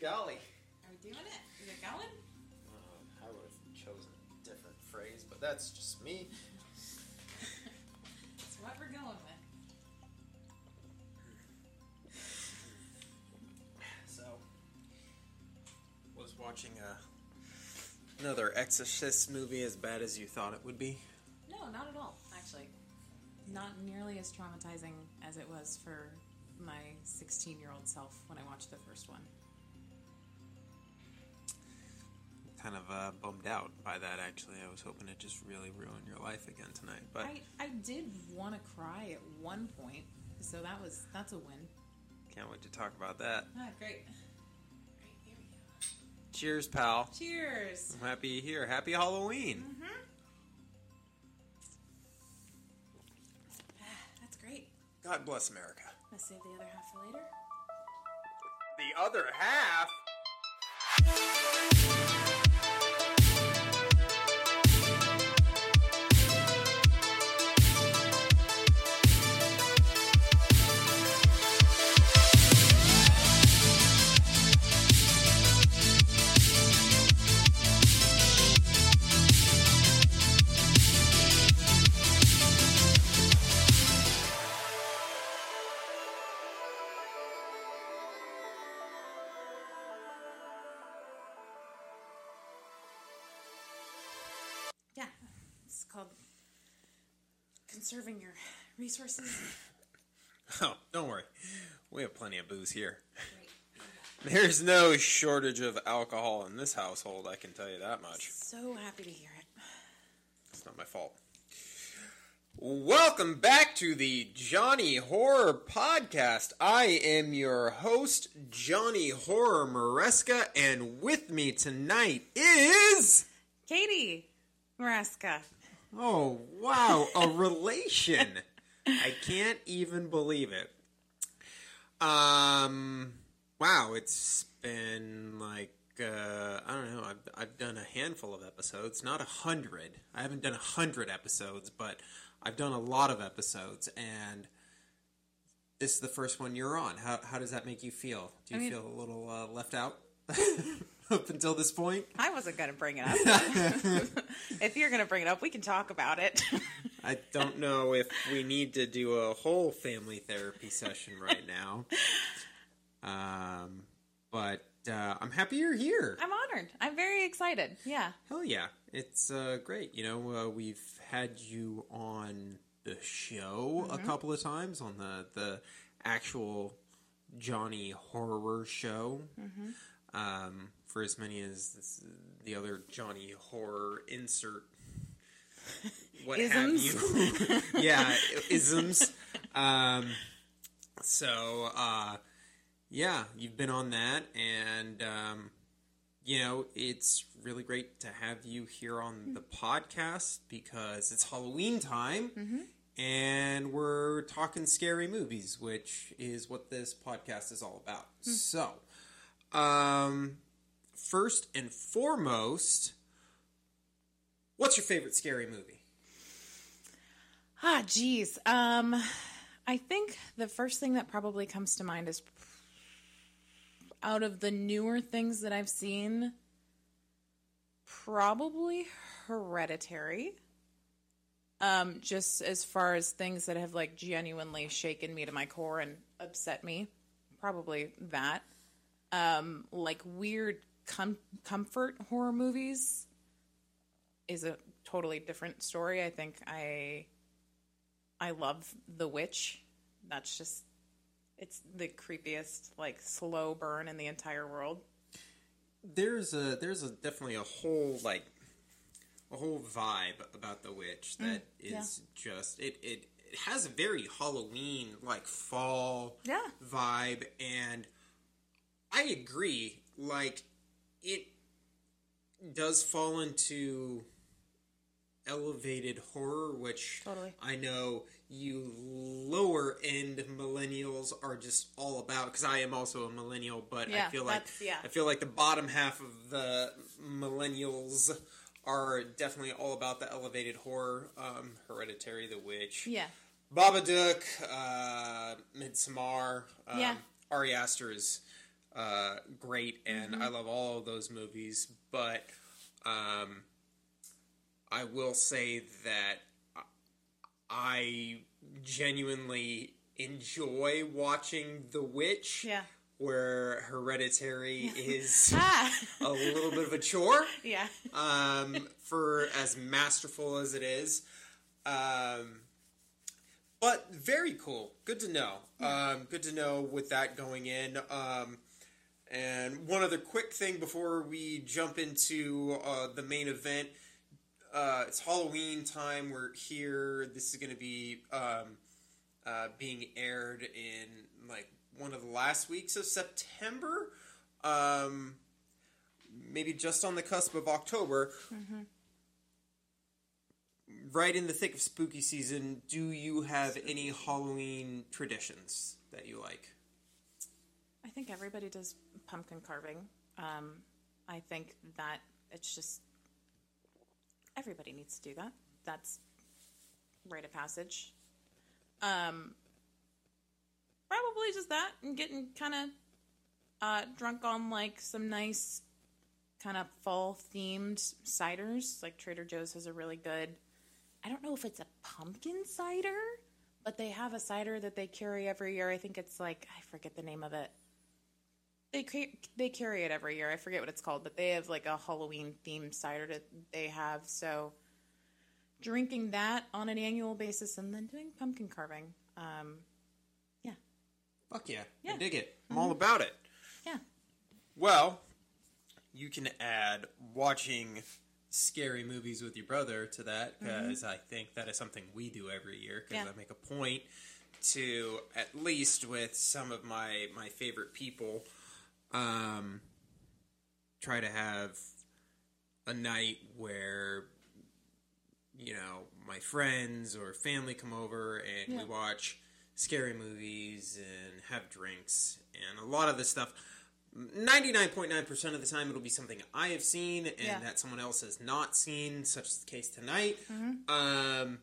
golly. Are we doing it? Is it going? Uh, I would have chosen a different phrase, but that's just me. That's what we're going with. So, was watching a another Exorcist movie as bad as you thought it would be? No, not at all, actually. Not nearly as traumatizing as it was for my 16 year old self when I watched the first one. Kind of uh, bummed out by that. Actually, I was hoping it just really ruin your life again tonight, but I, I did want to cry at one point, so that was that's a win. can't wait to talk about that. Ah, great. Great, here we go. Cheers, pal. Cheers. I'm happy you're here. Happy Halloween. Mm-hmm. Ah, that's great. God bless America. Let's save the other half for later. The other half. Resources. Oh, don't worry. We have plenty of booze here. There's no shortage of alcohol in this household, I can tell you that much. So happy to hear it. It's not my fault. Welcome back to the Jony Horror Podcast. I am your host, Jony Horror Maresca, and with me tonight is. Katie Maresca. Oh, wow, a relation. I can't even believe it. Um, wow, it's been like uh, I don't know. I've I've done a handful of episodes, not a hundred. I haven't done a hundred episodes, but I've done a lot of episodes, and this is the first one you're on. How how does that make you feel? Do you I mean- feel a little uh, left out up until this point? I wasn't going to bring it up. if you're going to bring it up, we can talk about it. I don't know if we need to do a whole family therapy session right now. Um, but uh, I'm happy you're here. I'm honored. I'm very excited. Yeah. Hell yeah, it's uh, great. You know, uh, we've had you on the show a couple of times on the the actual Jony Horror show. Um, for as many as this, the other Jony Horror insert, what Isms. have you? yeah, isms. Um, so uh, yeah, you've been on that, and um, you know, it's really great to have you here on the podcast because it's Halloween time and we're talking scary movies, which is what this podcast is all about. So, um, first and foremost, what's your favorite scary movie? Ah, geez. Um, I think the first thing that probably comes to mind is out of the newer things that I've seen, probably Hereditary. Um, just as far as things that have like genuinely shaken me to my core and upset me, probably that. Um, like weird com- comfort horror movies is a totally different story. I think I I love The Witch. That's just it's the creepiest like slow burn in the entire world. There's a there's a definitely a whole like a whole vibe about the witch mm, that is yeah. just it, it it has a very Halloween like fall Yeah. vibe and I agree like it does fall into elevated horror which Totally. I know you lower end millennials are just all about because I am also a millennial but I feel like yeah. I feel like the bottom half of the millennials are definitely all about the elevated horror um, Hereditary The Witch Yeah. Babadook, uh, Midsommar, um, Yeah. Ari Aster's uh, great, and I love all of those movies. But um, I will say that I genuinely enjoy watching The Witch. Yeah. Where Hereditary is Ah. a little bit of a chore yeah. um, for as masterful as it is. Um, but very cool. Good to know. Um, good to know with that going in. Um, and one other quick thing before we jump into uh, the main event. Uh, it's Halloween time. We're here. This is going to be um, uh, being aired in like one of the last weeks of September. Um, maybe just on the cusp of October. Right in the thick of spooky season, do you have any Halloween traditions that you like? I think everybody does pumpkin carving. Um, I think that it's just everybody needs to do that. That's rite of passage. Um, probably just that and getting kind of uh, drunk on like some nice kind of fall themed ciders. Like Trader Joe's has a really good. I don't know if it's a pumpkin cider, but they have a cider that they carry every year. I think it's like I forget the name of it. They they carry it every year. I forget what it's called, but they have like a Halloween themed cider that they have. So drinking that on an annual basis and then doing pumpkin carving. Um, yeah, Fuck yeah. I Yeah. Mm-hmm. dig it. I'm all about it. yeah, Well, you can add watching scary movies with your brother to that because I think that is something we do every year because Yeah. I make a point to at least with some of my my favorite people um try to have a night where you know my friends or family come over and Yeah. we watch scary movies and have drinks and a lot of the stuff 99.9% of the time it'll be something I have seen and Yeah. that someone else has not seen, such as the case tonight. Mm-hmm. Um,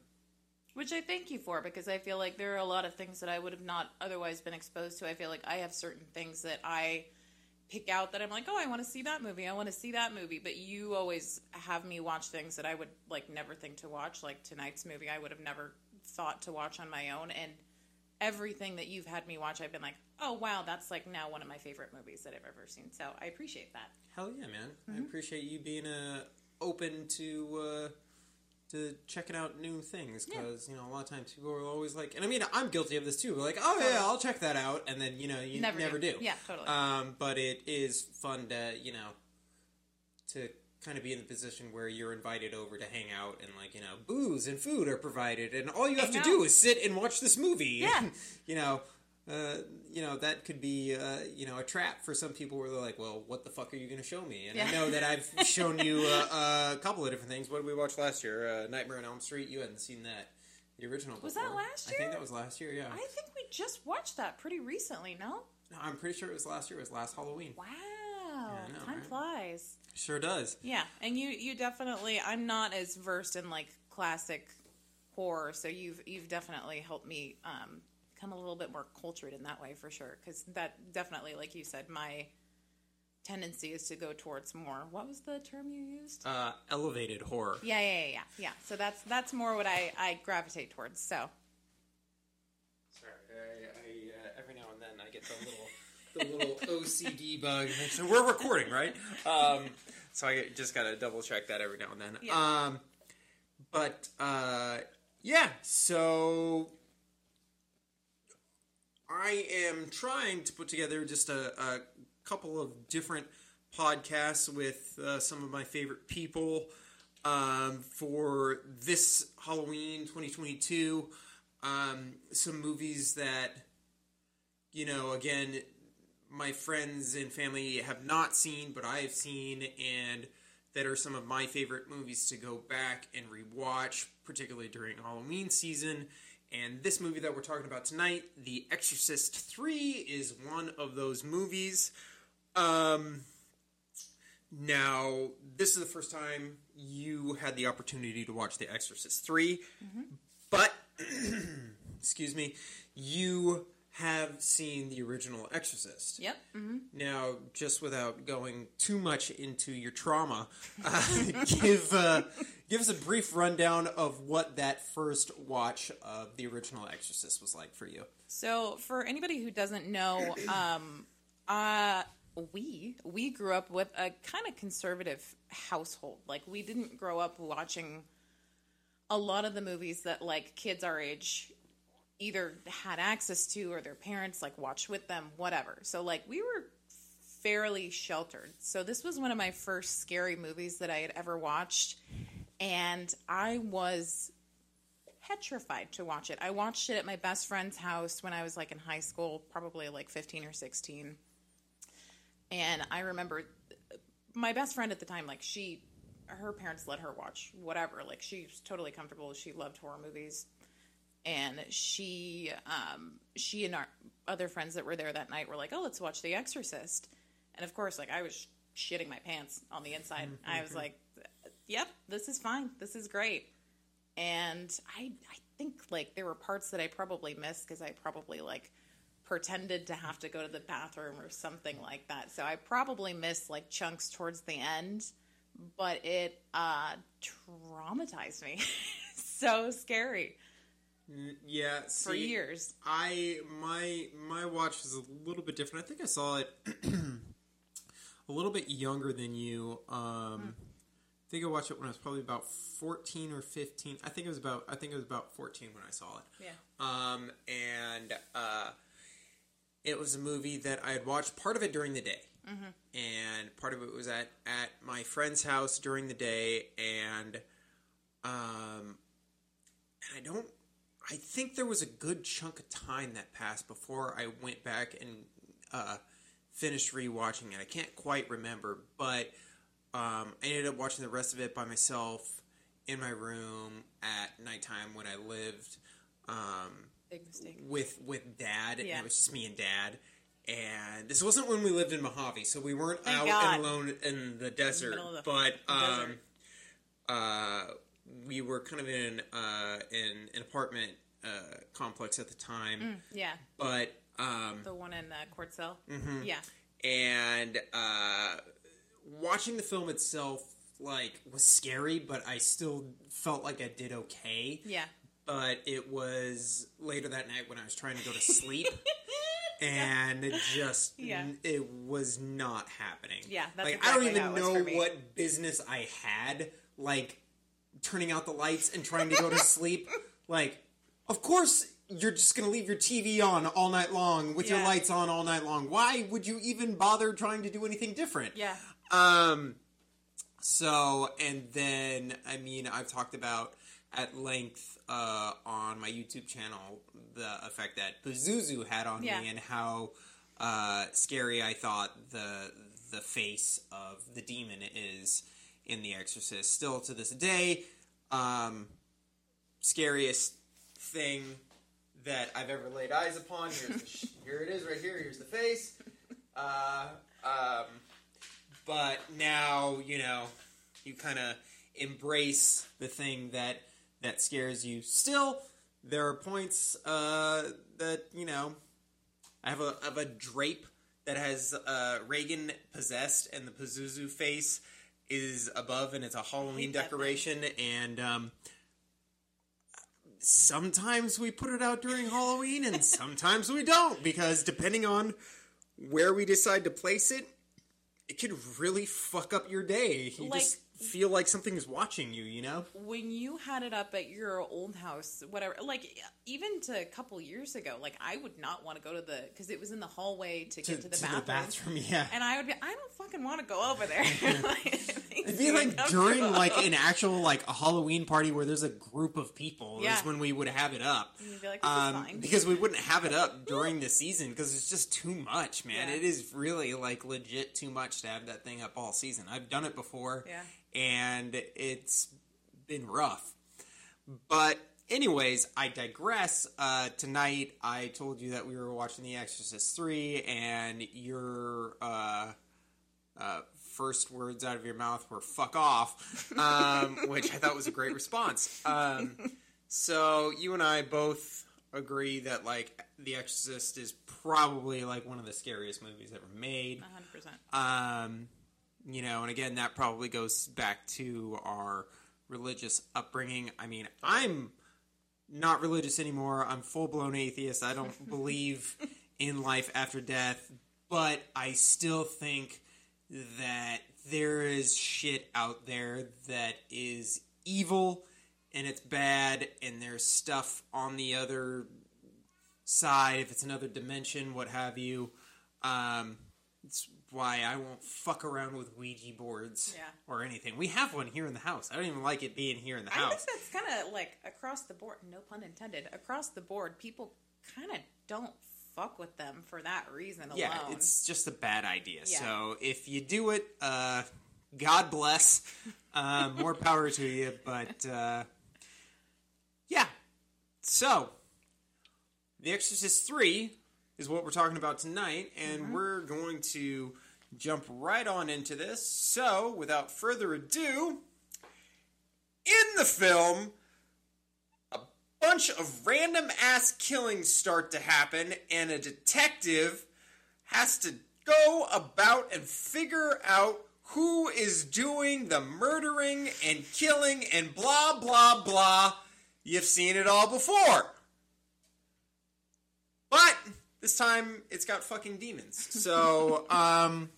which I thank you for because I feel like there are a lot of things that I would have not otherwise been exposed to. I feel like I have certain things that I pick out that I'm like, oh, I want to see that movie. I want to see that movie. But you always have me watch things that I would like never think to watch. Like tonight's movie, I would have never thought to watch on my own. And everything that you've had me watch, I've been like, oh wow, that's like now one of my favorite movies that I've ever seen. So I appreciate that. hell yeah, man. Mm-hmm. I appreciate you being uh, open to uh, to checking out new things because, you know, a lot of times people are always like, and I mean, I'm guilty of this too. We're like, oh yeah, I'll check that out. And then, you know, you never, Never do. do. Yeah, totally. Um, but it is fun to, you know, to kind of be in the position where you're invited over to hang out and like you know booze and food are provided and all you have Hang to out. do is sit and watch this movie Yeah. you know uh, you know that could be uh, you know a trap for some people where they're like well what the fuck are you going to show me and i know that i've shown you uh, a couple of different things what did we watch last year uh, nightmare on elm street you hadn't seen that the original Was that last year. i think that was last year yeah I think we just watched that pretty recently. No. no, i'm pretty sure it was last year it was last halloween Wow. I know, Time right? flies. sure does Yeah, and you you definitely I'm not as versed in like classic horror, so you've you've definitely helped me um become a little bit more cultured in that way for sure cuz that definitely like you said my tendency is to go towards more what was the term you used? uh, elevated horror yeah, yeah, yeah, yeah. Yeah. So that's that's more what I I gravitate towards. So, Sorry, I, I uh, every now and then I get the little the little OCD bug. So we're recording, right? Um, so I just gotta double check that every now and then. Yeah. Um, but uh, yeah, so I am trying to put together just a, a couple of different podcasts with uh, some of my favorite people um, for this Halloween 2022. Um, some movies that, you know, again, my friends and family have not seen, but I have seen, and that are some of my favorite movies to go back and rewatch, particularly during Halloween season. And this movie that we're talking about tonight, The Exorcist 3, is one of those movies. Um, now, this is the first time you had the opportunity to watch The Exorcist 3, but, excuse me, you have seen the original Exorcist. Yep. hmm Now, just without going too much into your trauma, uh, give uh, give us a brief rundown of what that first watch of the original Exorcist was like for you. So, for anybody who doesn't know, um, uh, we we grew up with a kind of conservative household. Like, we didn't grow up watching a lot of the movies that like kids our age either had access to or their parents like watched with them, whatever. So, like, we were fairly sheltered. So, this was one of my first scary movies that I had ever watched, and I was petrified to watch it. I watched it at my best friend's house when I was like in high school, probably like 15 or 16. And I remember my best friend at the time, like she, her parents let her watch whatever. Like she was totally comfortable. She loved horror movies. And she, um, she and our other friends that were there that night were like, oh, let's watch The Exorcist. And of course, like I was shitting my pants on the inside. I was like, yep, this is fine. This is great and I I think like there were parts that I probably missed because I probably like pretended to have to go to the bathroom or something like that. So I probably missed like chunks towards the end, but it uh traumatized me. so scary Yeah, for years. I my my watch is a little bit different. I think I saw it a little bit younger than you. Um, I think I watched it when I was probably about fourteen or fifteen. I think it was about I think it was about fourteen when I saw it. Yeah. Um, and uh, it was a movie that I had watched part of it during the day, and part of it was at at my friend's house during the day, and um, and I don't. I think there was a good chunk of time that passed before I went back and uh, finished rewatching it. I can't quite remember, but um, I ended up watching the rest of it by myself in my room at nighttime when I lived um, Big mistake. with with dad, and it was just me and dad. And this wasn't when we lived in Mojave, so we weren't Thank out God. and alone in the desert. the but um, desert. uh, we were kind of in uh, in an apartment uh, complex at the time. Yeah. But um, The one in uh, Quartz Hill. Mm-hmm. Yeah. and uh, watching the film itself like was scary, but I still felt like I did okay. Yeah. But it was later that night when I was trying to go to sleep. And it just, Yeah. it was not happening. Yeah, that's like exactly I don't even know what business I had, like turning out the lights and trying to go to sleep. Like, of course you're just gonna leave your TV on all night long with your lights on all night long. Why would you even bother trying to do anything different? Yeah. Um. So, and then I mean, I've talked about at length uh, on my YouTube channel the effect that Pazuzu had on Yeah. me and how uh, scary I thought the the face of the demon is in The Exorcist. Still to this day, um, scariest thing that I've ever laid eyes upon. Sh- here it is, right here. Here's the face. Uh, um, but now you know you kind of embrace the thing that that scares you. Still, there are points uh, that you know. I have a have a drape that has uh, Regan possessed, and the Pazuzu face is above, and it's a Halloween hate that thing. decoration. And um, sometimes we put it out during Halloween, and sometimes we don't, because depending on where we decide to place it, it could really fuck up your day. You Like- just feel like something is watching you, you know? when you had it up at your old house, whatever, like even to a couple years ago, like I would not want to go to the because it was in the hallway to, get to the bathroom, bathroom, yeah. and I would be, I don't fucking want to go over there. like, it It'd be like during like an actual like a Halloween party where there's a group of people Yeah. is when we would have it up. You'd be like, this is Um, fine. because we wouldn't have it up during the season because it's just too much, man. Yeah. It is really like legit too much to have that thing up all season. I've done it before, Yeah. And it's been rough. But anyways, I digress. Uh, tonight, I told you that we were watching The Exorcist three, and your uh, uh, first words out of your mouth were "fuck off," um, which I thought was a great response. Um, so you and I both agree that like The Exorcist is probably like one of the scariest movies ever made. 100%. Um, you know, and again, that probably goes back to our religious upbringing. I mean, I'm not religious anymore. I'm full blown atheist. I don't believe in life after death, but I still think that there is shit out there that is evil and it's bad, and there's stuff on the other side, if it's another dimension, what have you. Um, it's why I won't fuck around with Ouija boards Yeah. or anything. We have one here in the house. I don't even like it being here in the house. I think that's kind of like across the board, no pun intended, across the board, people kind of don't fuck with them for that reason alone. Yeah, it's just a bad idea. Yeah. So if you do it, uh, God bless. Uh, more power to you. But uh, yeah. So The Exorcist 3 is what we're talking about tonight, and we're going to jump right on into this. So without further ado, in the film, a bunch of random ass killings start to happen, and a detective has to go about and figure out who is doing the murdering and killing and blah blah blah. You've seen it all before. But this time it's got fucking demons. So, um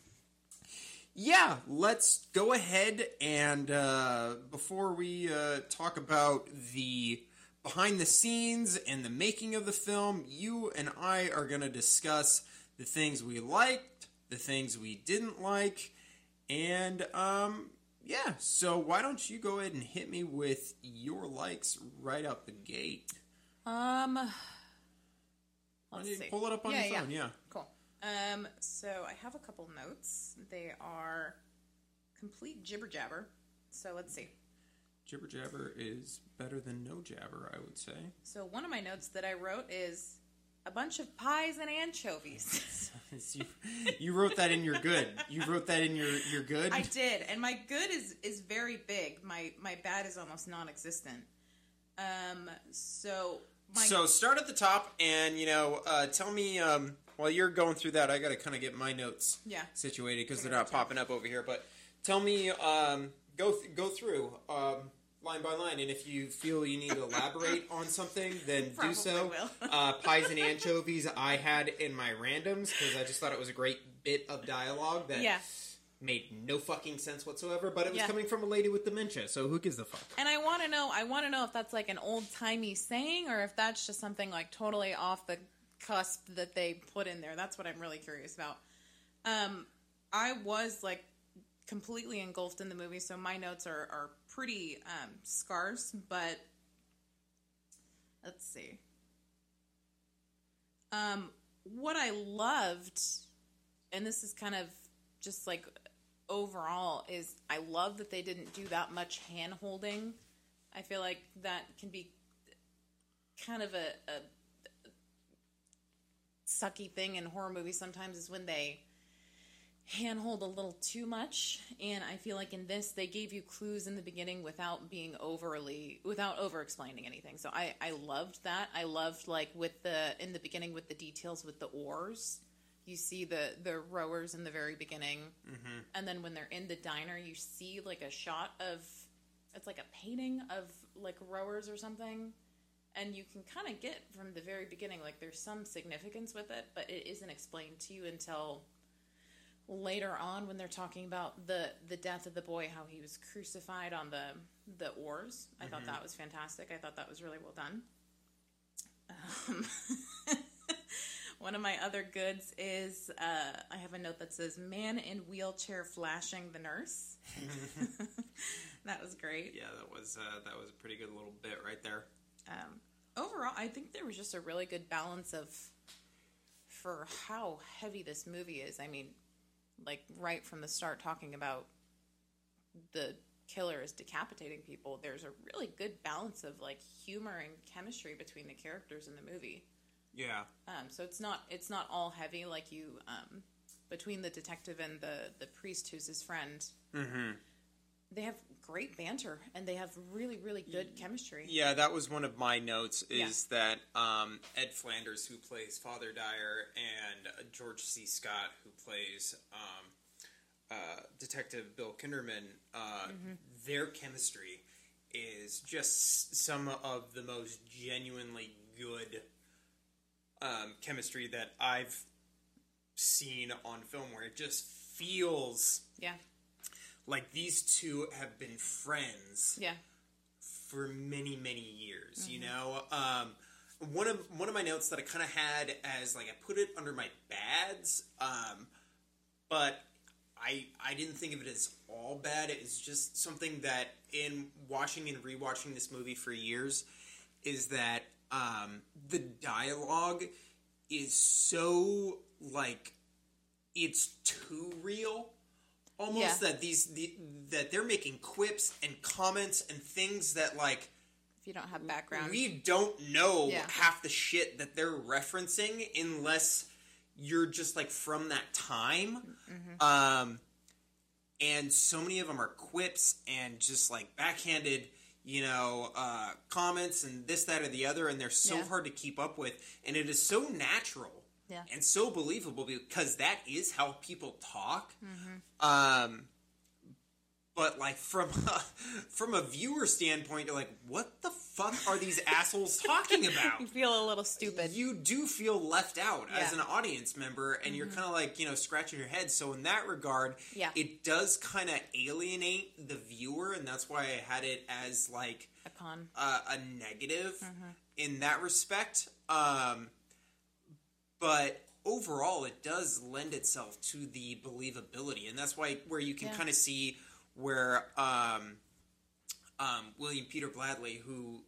yeah, let's go ahead and uh, before we uh, talk about the behind the scenes and the making of the film, you and I are going to discuss the things we liked, the things we didn't like, and um, yeah. So why don't you go ahead and hit me with your likes right out the gate? Um, let's see. pull it up on Yeah, your phone? Yeah. Cool. Um, so I have a couple notes. They are complete jibber jabber. So let's see. Jibber jabber is better than no jabber, I would say. So one of my notes that I wrote is a bunch of pies and anchovies. you, you wrote that in your good. You wrote that in your your good. I did, and my good is is very big. My my bad is almost non-existent. Um, so my so start at the top, and you know, uh, tell me um, while you're going through that. I got to kind of get my notes yeah. situated because they're not popping up over here. But tell me, um, go th- go through um, line by line, and if you feel you need to elaborate on something, then Probably do so. uh, pies and anchovies, I had in my randoms because I just thought it was a great bit of dialogue that Yeah. made no fucking sense whatsoever. But it was Yeah. coming from a lady with dementia, so who gives a fuck? And I want to know. I want to know if that's like an old timey saying, or if that's just something like totally off the cusp that they put in there. That's what I'm really curious about. Um, I was like completely engulfed in the movie, so my notes are are pretty um, scarce. But let's see. Um, what I loved, and this is kind of just like overall, is I love that they didn't do that much hand holding. I feel like that can be kind of a, a sucky thing in horror movies sometimes is when they handhold a little too much. And i feel like in this they gave you clues in the beginning without being overly without over explaining anything. So i i loved that. I loved like with the in the beginning with the details with the oars. You see the the rowers in the very beginning. Mm-hmm. And then when they're in the diner you see like a shot of it's like a painting of like rowers or something and you can kind of get from the very beginning like there's some significance with it but it isn't explained to you until later on when they're talking about the the death of the boy how he was crucified on the the oars. I thought that was fantastic. I thought that was really well done. Um, one of my other goods is uh, i have a note that says man in wheelchair flashing the nurse. That was great. Yeah, that was uh, that was a pretty good little bit right there. um, overall, I think there was just a really good balance of for how heavy this movie is. I mean, like right from the start, talking about the killer is decapitating people. There's a really good balance of like humor and chemistry between the characters in the movie. Yeah, Um, so it's not it's not all heavy like you um, between the detective and the the priest who's his friend. mm-hmm. they have great banter and they have really really good chemistry. Yeah, that was one of my notes. Is Yeah. that um, Ed Flanders, who plays Father Dyer, and uh, George C. Scott, who plays um, uh, Detective Bill Kinderman, uh, their chemistry is just some of the most genuinely good um, chemistry that I've seen on film, where it just feels Yeah, like these two have been friends yeah, for many many years you know? Um, one of one of my notes that i kind of had as like i put it under my bads um, but i i didn't think of it as all bad. It's just something that in watching and rewatching this movie for years is that um, the dialogue is so like it's too real almost Yeah. that these the, that they're making quips and comments and things that like if you don't have background. we don't know Yeah. half the shit that they're referencing unless you're just like from that time Mm-hmm. um and so many of them are quips and just like backhanded you know uh comments and this that or the other and they're so Yeah. hard to keep up with and it is so natural Yeah. and so believable because that is how people talk Mm-hmm. um but like from a, from a viewer standpoint you're like what the fuck are these assholes talking about you feel a little stupid. you do feel left out as Yeah. Mm-hmm. an audience member and you're kind of like you know scratching your head so in that regard Yeah. it does kind of alienate the viewer and that's why i had it as like a con. uh, a negative Mm-hmm. in that respect um but overall it does lend itself to the believability and that's why where you can Yeah. kind of see where um um, William Peter Blatty, who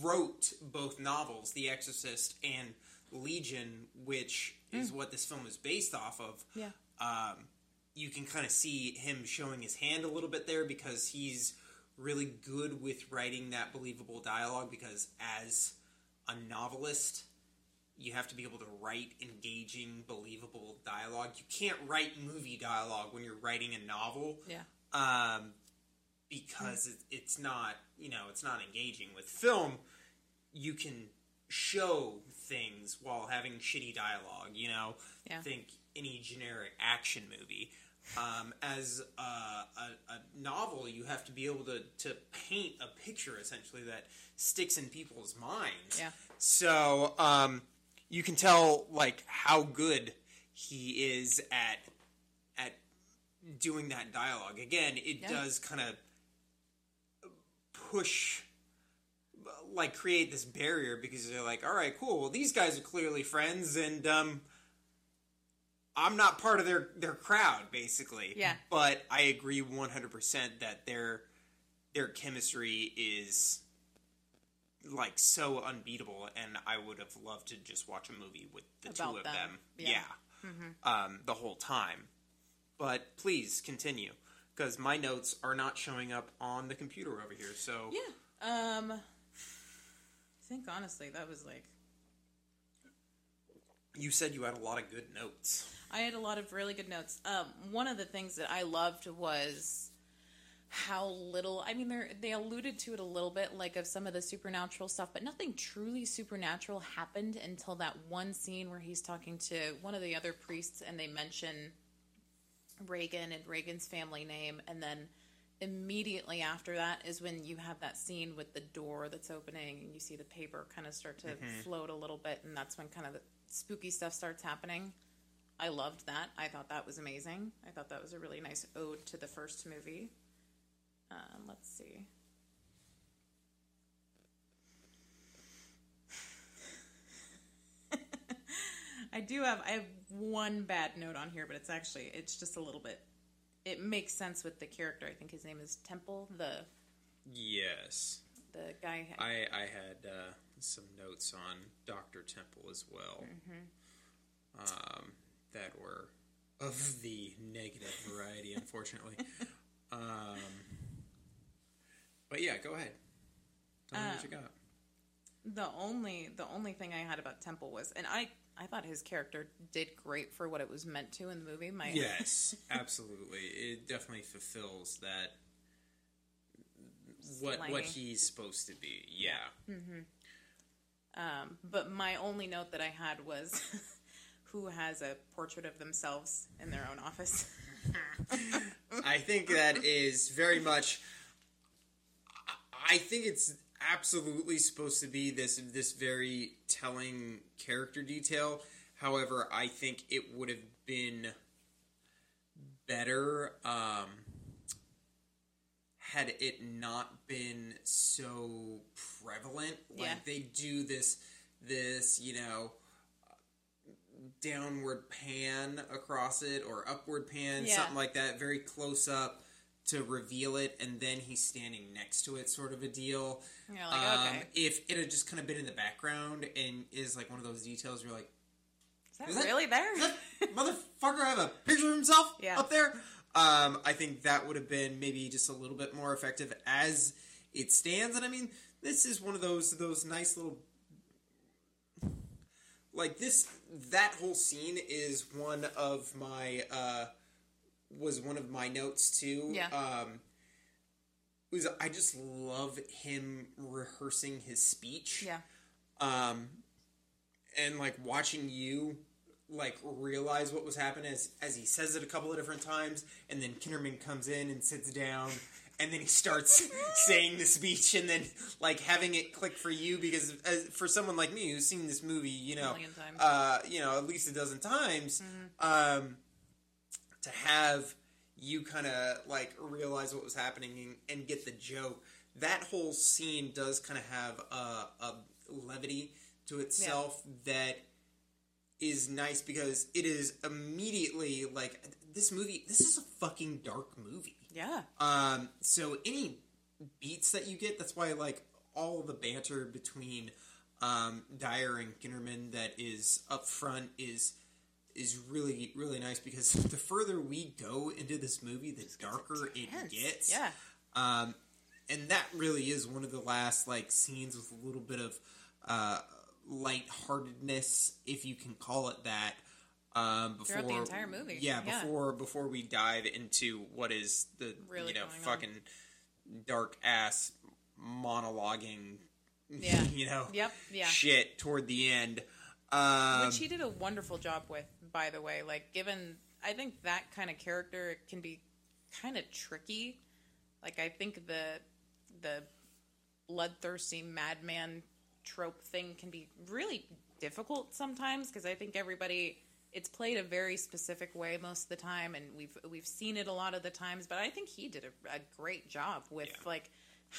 wrote both novels, The Exorcist and Legion, which is what this film is based off of. Yeah. Um, you can kind of see him showing his hand a little bit there because he's really good with writing that believable dialogue. Because as a novelist, you have to be able to write engaging, believable dialogue. You can't write movie dialogue when you're writing a novel Yeah. um, because it, it's not you know it's not engaging with film you can show things while having shitty dialogue you know Yeah. think any generic action movie um, as a, a, a novel you have to be able to, to paint a picture essentially that sticks in people's minds Yeah. so um, you can tell like how good he is at at doing that dialogue. Again, it Yeah. does kind of push like create this barrier because they're like, all right, cool. Well, these guys are clearly friends, and um, I'm not part of their their crowd, basically. Yeah. But I agree 100 percent that their their chemistry is like so unbeatable, and I would have loved to just watch a movie with the two of them. them. Yeah. Yeah. Um, the whole time. But please continue because my notes are not showing up on the computer over here. So Yeah. Um, I think honestly that was like you said you had a lot of good notes. I had a lot of really good notes. Um, one of the things that I loved was how little. I mean, they they alluded to it a little bit, like of some of the supernatural stuff, but nothing truly supernatural happened until that one scene where he's talking to one of the other priests, and they mention Regan and Regan's family name, and then immediately after that is when you have that scene with the door that's opening and you see the paper kind of start to mm-hmm. float a little bit and that's when kind of the spooky stuff starts happening. I loved that. I thought that was amazing. I thought that was a really nice ode to the first movie um, let's see i do have i have one bad note on here but it's actually it's just a little bit it makes sense with the character. I think his name is Temple, the Yes. the guy. I, I had uh, some notes on Dr. Temple as well um, that were of the negative variety, unfortunately. um, but yeah, go ahead. Tell me what you got. the only the only thing I had about Temple was, and I I thought his character did great for what it was meant to in the movie. My Yes, absolutely. It definitely fulfills that what what he's supposed to be. Yeah. Um, but my only note that I had was who has a portrait of themselves in their own office. I think that is very much. I think it's absolutely supposed to be this this very telling character detail. However, I think it would have been better um, had it not been so prevalent. Like Yeah. they do this this you know downward pan across it or upward pan, Yeah. something like that, very close up to reveal it, and then he's standing next to it, sort of a deal. You're like, Um, okay, If it had just kind of been in the background and is like one of those details, you're like, is that is that- really there? "Does that motherfucker have a picture of himself Yeah. up there? Um, I think that would have been maybe just a little bit more effective as it stands. And I mean, this is one of those those nice little like this that whole scene is one of my uh was one of my notes too. Yeah. Um was I just love him rehearsing his speech yeah, um and like watching you like realize what was happening as as he says it a couple of different times and then Kinderman comes in and sits down and then he starts saying the speech and then like having it click for you because as, for someone like me who's seen this movie you know uh you know at least a dozen times um to have you kind of like realize what was happening and, and get the joke. That whole scene does kind of have a, a levity to itself that is nice because it is immediately like this movie. This is a fucking dark movie. yeah, Um, so any beats that you get, that's why like all the banter between um, Dyer and Kinderman that is up front is is really really nice because the further we go into this movie, the darker it gets. Yeah, Um, and that really is one of the last like scenes with a little bit of uh, lightheartedness, if you can call it that. Um, before Throughout the entire movie. yeah, Yeah. before before we dive into what is the Really you know on. fucking dark ass monologuing, Yeah. you know, Yep, yeah. shit toward the end. Um, which he did a wonderful job with, by the way. Like, given I think that kind of character can be kind of tricky. Like, I think the the bloodthirsty madman trope thing can be really difficult sometimes because I think everybody it's played a very specific way most of the time, and we've we've seen it a lot of the times. But I think he did a, a great job with Yeah. like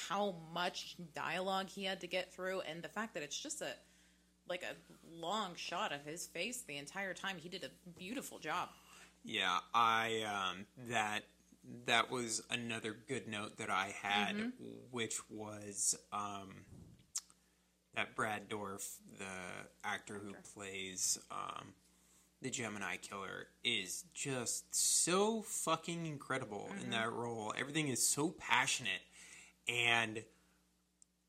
how much dialogue he had to get through, and the fact that it's just a like a long shot of his face the entire time. He did a beautiful job. Yeah, I um, that that was another good note that I had, Mm-hmm. which was um, that Brad Dourif, the actor who plays um, the Gemini Killer, is just so fucking incredible Mm-hmm. in that role. Everything is so passionate, and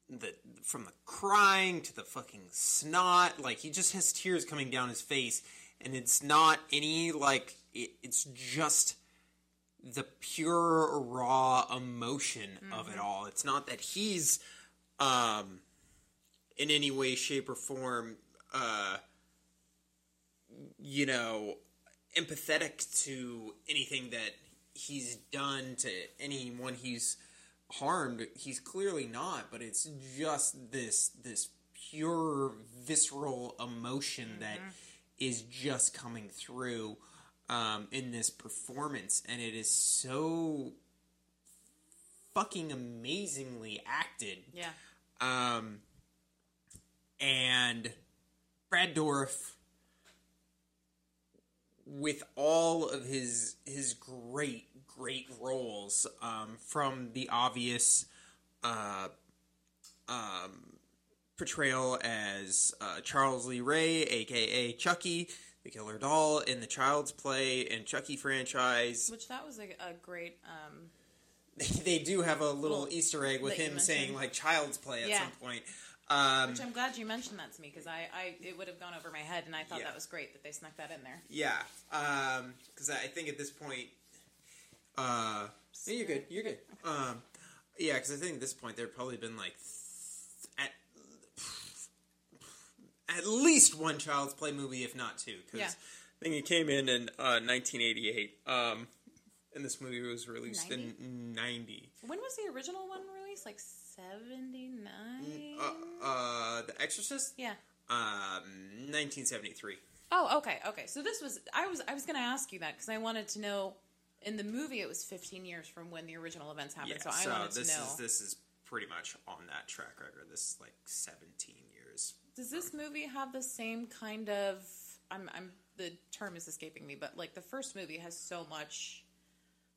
the from the crying to the fucking snot, like he just has tears coming down his face, and it's not any like it, it's just the pure raw emotion of it all. It's not that he's um in any way, shape, or form uh you know empathetic to anything that he's done to anyone he's harmed he's clearly not but it's just this this pure visceral emotion that is just coming through um, in this performance and it is so fucking amazingly acted Yeah. um, and Brad Dourif, with all of his his great great roles, um, from the obvious uh, um, portrayal as uh, Charles Lee Ray, aka Chucky, the Killer Doll in the Child's Play and Chucky franchise. Which that was a, a great. Um, They do have a little Well, Easter egg with him saying like Child's Play at Yeah. some point. Um, which I'm glad you mentioned that to me because I, I it would have gone over my head and I thought Yeah. that was great that they snuck that in there. Yeah, because I think at this point, uh, no, you're good. You're good. Um, Yeah, because I think at this point there'd probably been like th- at at least one Child's Play movie, if not two. Because Yeah. I think it came in in uh, 1988, um, and this movie was released in 90. When was the original one released? Like seventy nine. Uh, uh, The Exorcist, yeah. um, 1973. Oh, okay, okay. So this was I was I was going to ask you that because I wanted to know. In the movie, it was 15 years from when the original events happened. Yeah, so I so wanted to this know. is this is pretty much on that track record. This is like 17 years. Does this movie have the same kind of? I'm I'm the term is escaping me, but like the first movie has so much,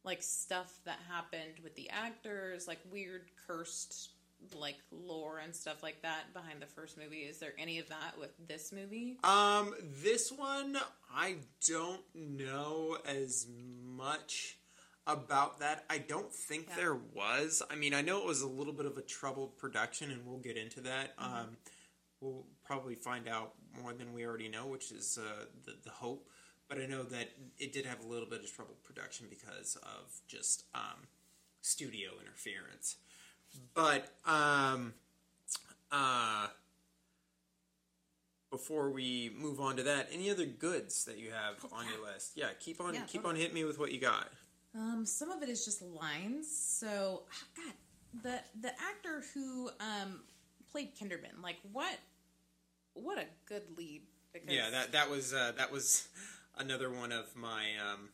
like stuff that happened with the actors, like weird cursed like lore and stuff like that behind the first movie. Is there any of that with this movie? Um, this one I don't know as much about that. I don't think Yeah. there was. I mean, I know it was a little bit of a troubled production, and we'll get into that. Mm-hmm. Um, we'll probably find out more than we already know, which is uh, the the hope. But I know that it did have a little bit of troubled production because of just um, studio interference. But um, uh, before we move on to that, any other goods that you have on your list? Yeah, keep on Yeah, keep on hitting me with what you got. Um, some of it is just lines. So, ah, God, the the actor who um played Kinderman, like what, what a good lead. Because Yeah, that that was uh, that was another one of my um,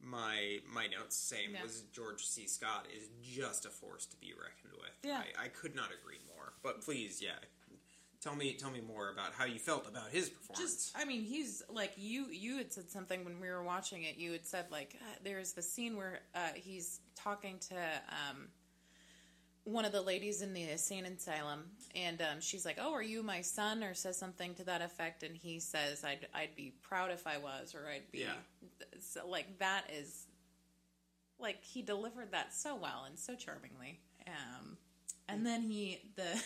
my my notes. Same Yeah. was George C. Scott is just a force to be reckoned with. Yeah. I, I could not agree more. But please, yeah, tell me tell me more about how you felt about his performance. just i mean he's like you you had said something when we were watching it you had said like uh, there's the scene where uh, he's talking to um, one of the ladies in the insane asylum and um, she's like oh are you my son or says something to that effect and he says i'd, I'd be proud if i was or i'd be Yeah. so like that is like he delivered that so well and so charmingly um, and then he the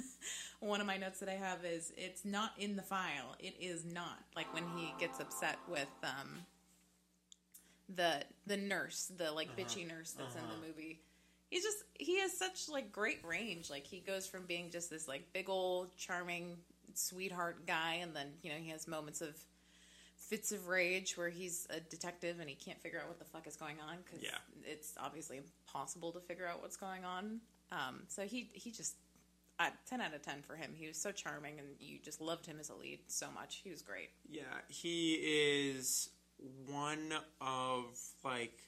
one of my notes that I have is it's not in the file. It is not like when he gets upset with um the the nurse, the like bitchy nurse that's in the movie. He's just he has such like great range. Like he goes from being just this like big old charming sweetheart guy, and then you know he has moments of fits of rage where he's a detective and he can't figure out what the fuck is going on because Yeah. it's obviously impossible to figure out what's going on. Um, so he he just uh, ten out of ten for him. He was so charming, and you just loved him as a lead so much. He was great. Yeah, he is one of like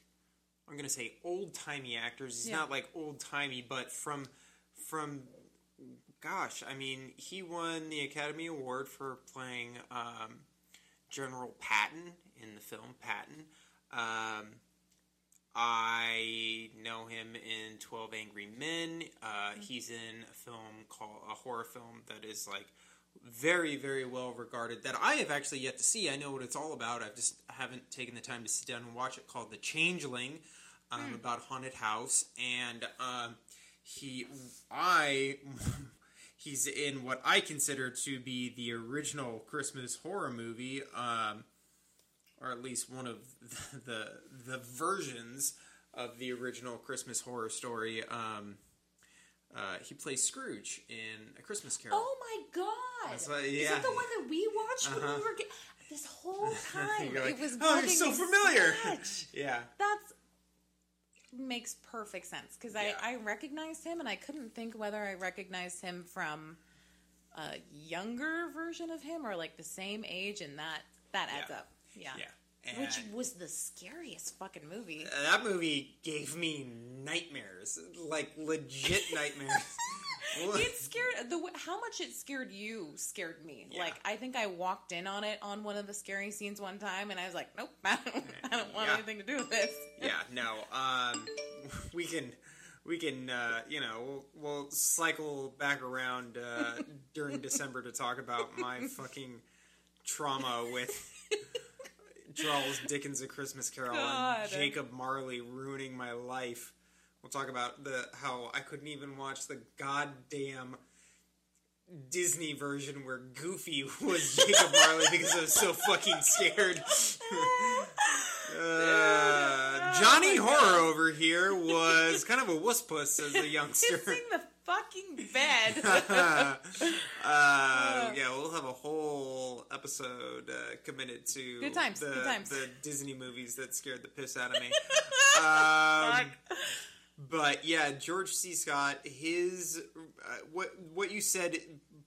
I'm gonna say old timey actors. He's Yeah. not like old timey, but from from gosh, I mean, he won the Academy Award for playing um, General Patton in the film Patton. Um, I know him in Twelve Angry Men. Uh, he's in a film called a horror film that is like very very well regarded that I have actually yet to see. I know what it's all about. I've just haven't taken the time to sit down and watch it. Called The Changeling, um, about haunted house, and um, he I. He's in what I consider to be the original Christmas horror movie, um, or at least one of the the versions of the original Christmas horror story. Um, uh, he plays Scrooge in A Christmas Carol. Oh my god! That's what- Is yeah. that the one that we watched when Uh-huh. we were? Ge- this whole time like, it was. "Oh, you're so familiar." Yeah, That's makes perfect sense because Yeah. I I recognized him and I couldn't think whether I recognized him from a younger version of him or like the same age, and that that adds Yeah. up. Yeah. yeah. Which was the scariest fucking movie. that movie gave me nightmares, like legit nightmares. It scared the how much it scared you scared me. Yeah. Like I think I walked in on it on one of the scary scenes one time, and I was like, "Nope, I don't, I don't want Yeah. anything to do with this." yeah, no. Um, we can, we can, uh, you know, we'll, we'll cycle back around uh, during December to talk about my fucking trauma with Charles Dickens' A Christmas Carol God. and Jacob Marley ruining my life. We'll talk about the how I couldn't even watch the goddamn Disney version where Goofy was Jacob Marley because I was so fucking scared. Uh, Jony Horror over here was kind of a wuss puss as a youngster. Kissing the fucking bed. uh, yeah, we'll have a whole episode uh, committed to Good times, the, good times. the Disney movies that scared the piss out of me. um, but yeah, George C. Scott, his uh, what what you said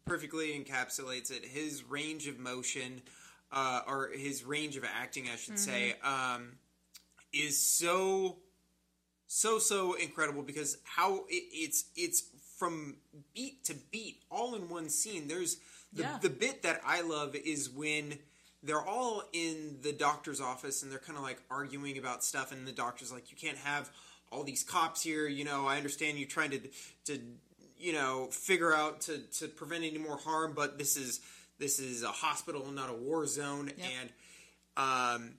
perfectly encapsulates it. His range of motion, uh, or his range of acting, I should say, um, is so so so incredible because how it, it's it's from beat to beat all in one scene there's the, Yeah. the bit that i love is when they're all in the doctor's office and they're kind of like arguing about stuff and the doctor's like you can't have all these cops here you know i understand you're trying to to you know figure out to to prevent any more harm but this is this is a hospital not a war zone Yep. and um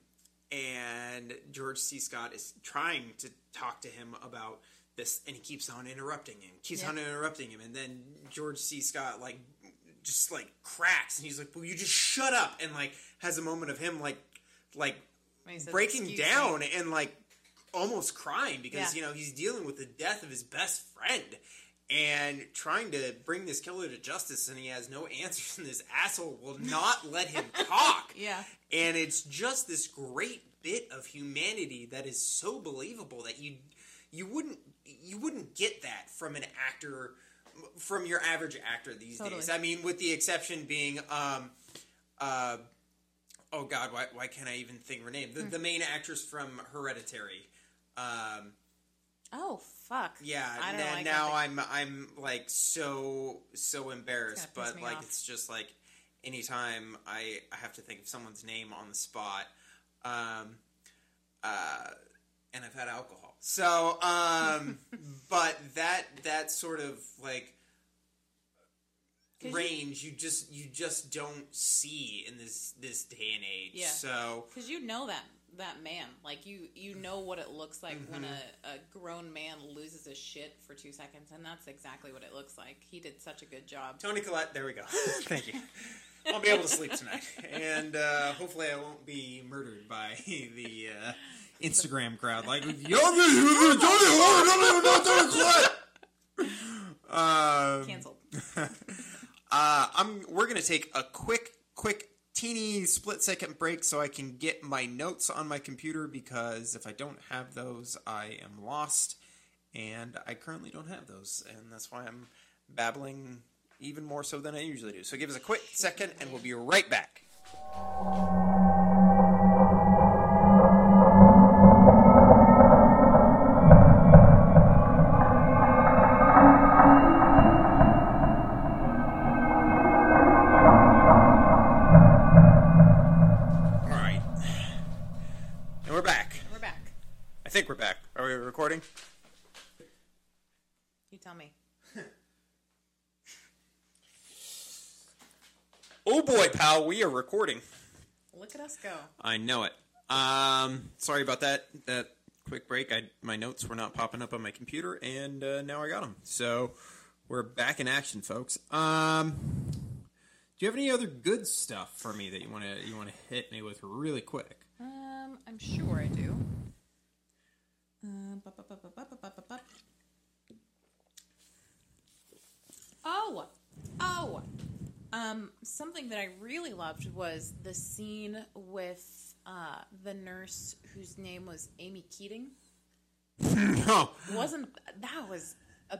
and George C. Scott is trying to talk to him about this, and he keeps on interrupting him, keeps on interrupting him, and then George C. Scott like just like cracks, and he's like, "Well, you just shut up?" and like has a moment of him like like When he says, breaking down me." and like almost crying because Yeah. you know he's dealing with the death of his best friend and trying to bring this killer to justice and he has no answers and this asshole will not let him talk Yeah. and it's just this great bit of humanity that is so believable that you you wouldn't you wouldn't get that from an actor from your average actor these Totally. days i mean with the exception being um uh oh god why, why can't i even think her name the, Hmm. the main actress from hereditary um Oh fuck. yeah I and I now i'm i'm like so so embarrassed but like off. it's just like anytime i i have to think of someone's name on the spot um uh and i've had alcohol so um but that that sort of like range you, just you just don't see in this this day and age Yeah. so Because you know that that man, like you you know what it looks like when Mm-hmm. a, a grown man loses his shit for two seconds, and that's exactly what it looks like. He did such a good job. Toni Collette, there we go. Thank you. I'll be able to sleep tonight, and uh, hopefully, I won't be murdered by the uh, Instagram crowd. Like, Toni Um, Cancelled. uh, I'm. We're gonna take a quick, quick, teeny split second break so I can get my notes on my computer because if I don't have those, I am lost, and I currently don't have those, and that's why I'm babbling even more so than I usually do. So give us a quick second, and we'll be right back. boy, pal, we are recording. Look at us go. I know it. Um, sorry about that. That quick break. I my notes were not popping up on my computer, and uh, now I got them. So we're back in action, folks. Um, do you have any other good stuff for me that you want to you want to hit me with really quick? Um, I'm sure I do. Uh, oh, oh, um, something that I really loved was the scene with uh, the nurse whose name was Amy Keating. no, Wasn't that was a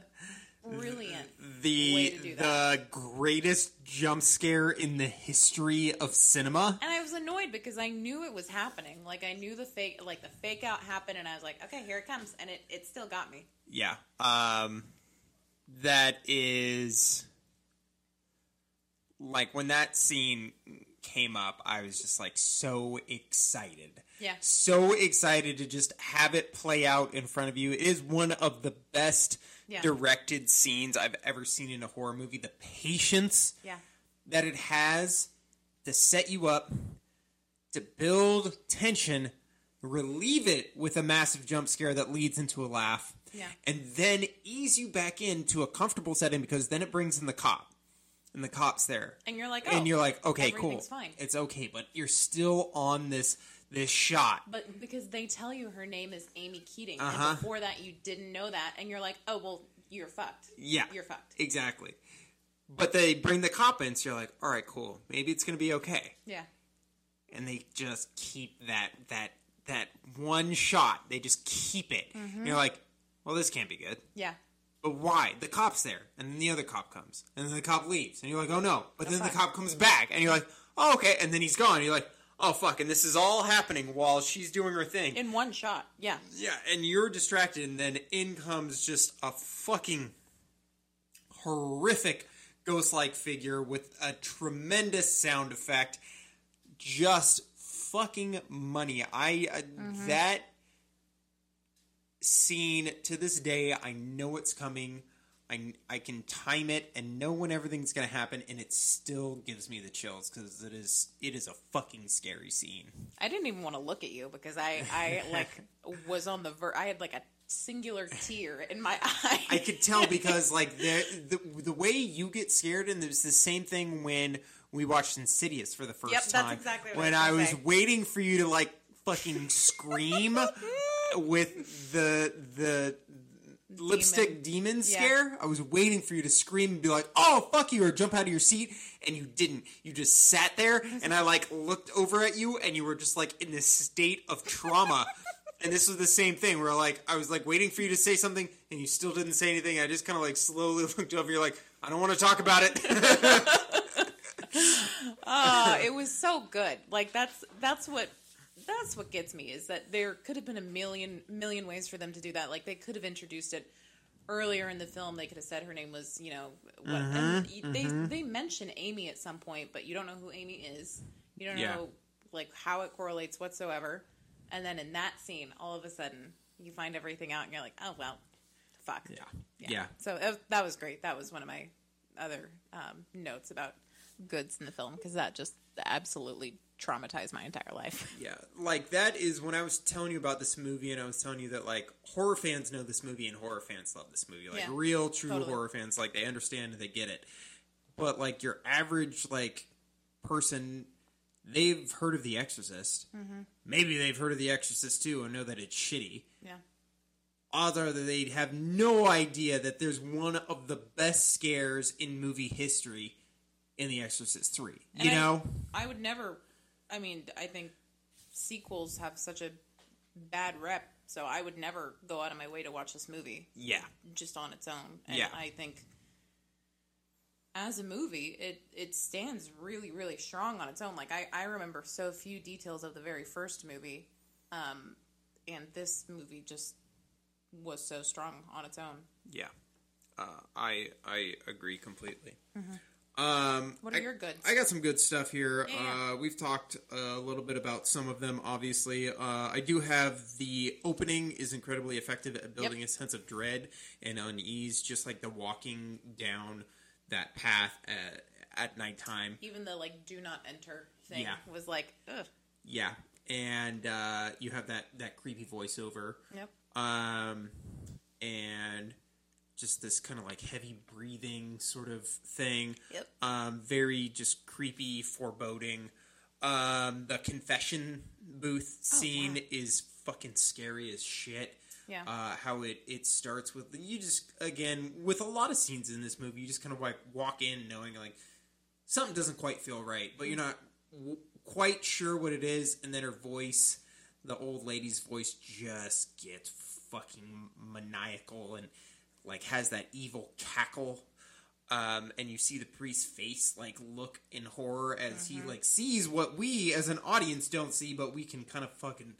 brilliant the Way to do the greatest jump scare in the history of cinema. And I was annoyed because I knew it was happening. Like I knew the fake, like the fake out happened, and I was like, okay, here it comes, and it, it still got me. Yeah. Um that is like when that scene came up, I was just like so excited. Yeah. So excited to just have it play out in front of you. It is one of the best Yeah. directed scenes I've ever seen in a horror movie. The patience Yeah, that it has to set you up, to build tension, relieve it with a massive jump scare that leads into a laugh, Yeah. and then ease you back into a comfortable setting because then it brings in the cop, and the cop's there, and you're like, oh, and you're like, okay, cool, fine. it's okay, but you're still on this this shot. But because they tell you her name is Amy Keating, Uh-huh. and before that you didn't know that, and you're like, oh well, you're fucked. Yeah. you're fucked. Exactly. But they bring the cop in, so you're like, all right, cool. Maybe it's gonna be okay. Yeah, And they just keep that that that one shot. They just keep it. And you're like, well, this can't be good. yeah. But why? The cop's there, and then the other cop comes, and then the cop leaves, and you're like, oh no. But then the cop comes back, and you're like, oh okay, and then he's gone. And You're like, oh fuck, and this is all happening while she's doing her thing. In one shot. Yeah, Yeah, and you're distracted, and then in comes just a fucking horrific ghost like figure with a tremendous sound effect. Just fucking money. I uh, that scene to this day, I know it's coming. I, I can time it and know when everything's gonna happen, and it still gives me the chills because it is it is a fucking scary scene. I didn't even want to look at you because I I like was on the ver. I had like a singular tear in my eye. I could tell because like the the the way you get scared, and it's the same thing when we watched Insidious for the first Yep, that's time. exactly what I when was I was waiting for you to like fucking scream with the the lipstick demon Yeah. scare. I was waiting for you to scream and be like, "Oh fuck you!" or jump out of your seat, and you didn't. You just sat there, and I like looked over at you, and you were just like in this state of trauma. And this was the same thing where like I was like waiting for you to say something and you still didn't say anything. I just kind of like slowly looked over. You're like, I don't want to talk about it. Oh, it was so good. Like that's that's what that's what gets me is that there could have been a million million ways for them to do that. Like they could have introduced it earlier in the film. They could have said her name was you know what, Mm-hmm, y- they they mention Amy at some point, but you don't know who Amy is. You don't Yeah. know like how it correlates whatsoever. And then in that scene, all of a sudden you find everything out, and you're like, oh well, fuck. yeah, yeah, So that was, that was great. That was one of my other um, notes about goods in the film because that just absolutely traumatized my entire life. yeah. Like that is when I was telling you about this movie, and I was telling you that like horror fans know this movie, and horror fans love this movie. Like Yeah, real, true totally. horror fans, like they understand and they get it. But like your average like person, they've heard of The Exorcist. Mm-hmm. Maybe they've heard of The Exorcist two, and know that it's shitty. Yeah. odds are that they'd have no idea that there's one of the best scares in movie history in The Exorcist 3. You And I- know? I would never. I mean, I think sequels have such a bad rep, so I would never go out of my way to watch this movie yeah. just on its own. And Yeah. I think as a movie, it it stands really really strong on its own. Like I I remember so few details of the very first movie, um, and this movie just was so strong on its own. Yeah. Uh, I I agree completely. Um, What are I- your goods? I got some good stuff here. Yeah. Uh, we've talked a little bit about some of them. Obviously, uh, I do have the opening is incredibly effective at building a sense of dread and unease, just like the walking down that path at, at nighttime. Even the like do not enter thing Yeah. was like, ugh. Yeah, and uh, you have that that creepy voiceover. Yep. um, and just this kind of like heavy breathing sort of thing. Yep. Um, very just creepy, foreboding. Um, the confession booth scene wow. is fucking scary as shit. Yeah. Uh, how it it starts with you just again with a lot of scenes in this movie, you just kind of like walk in knowing like something doesn't quite feel right, but you're not w- quite sure what it is, and then her voice, the old lady's voice, just gets fucking maniacal and like has that evil cackle. Um, and you see the priest's face like look in horror as he like sees what we as an audience don't see, but we can kind of fucking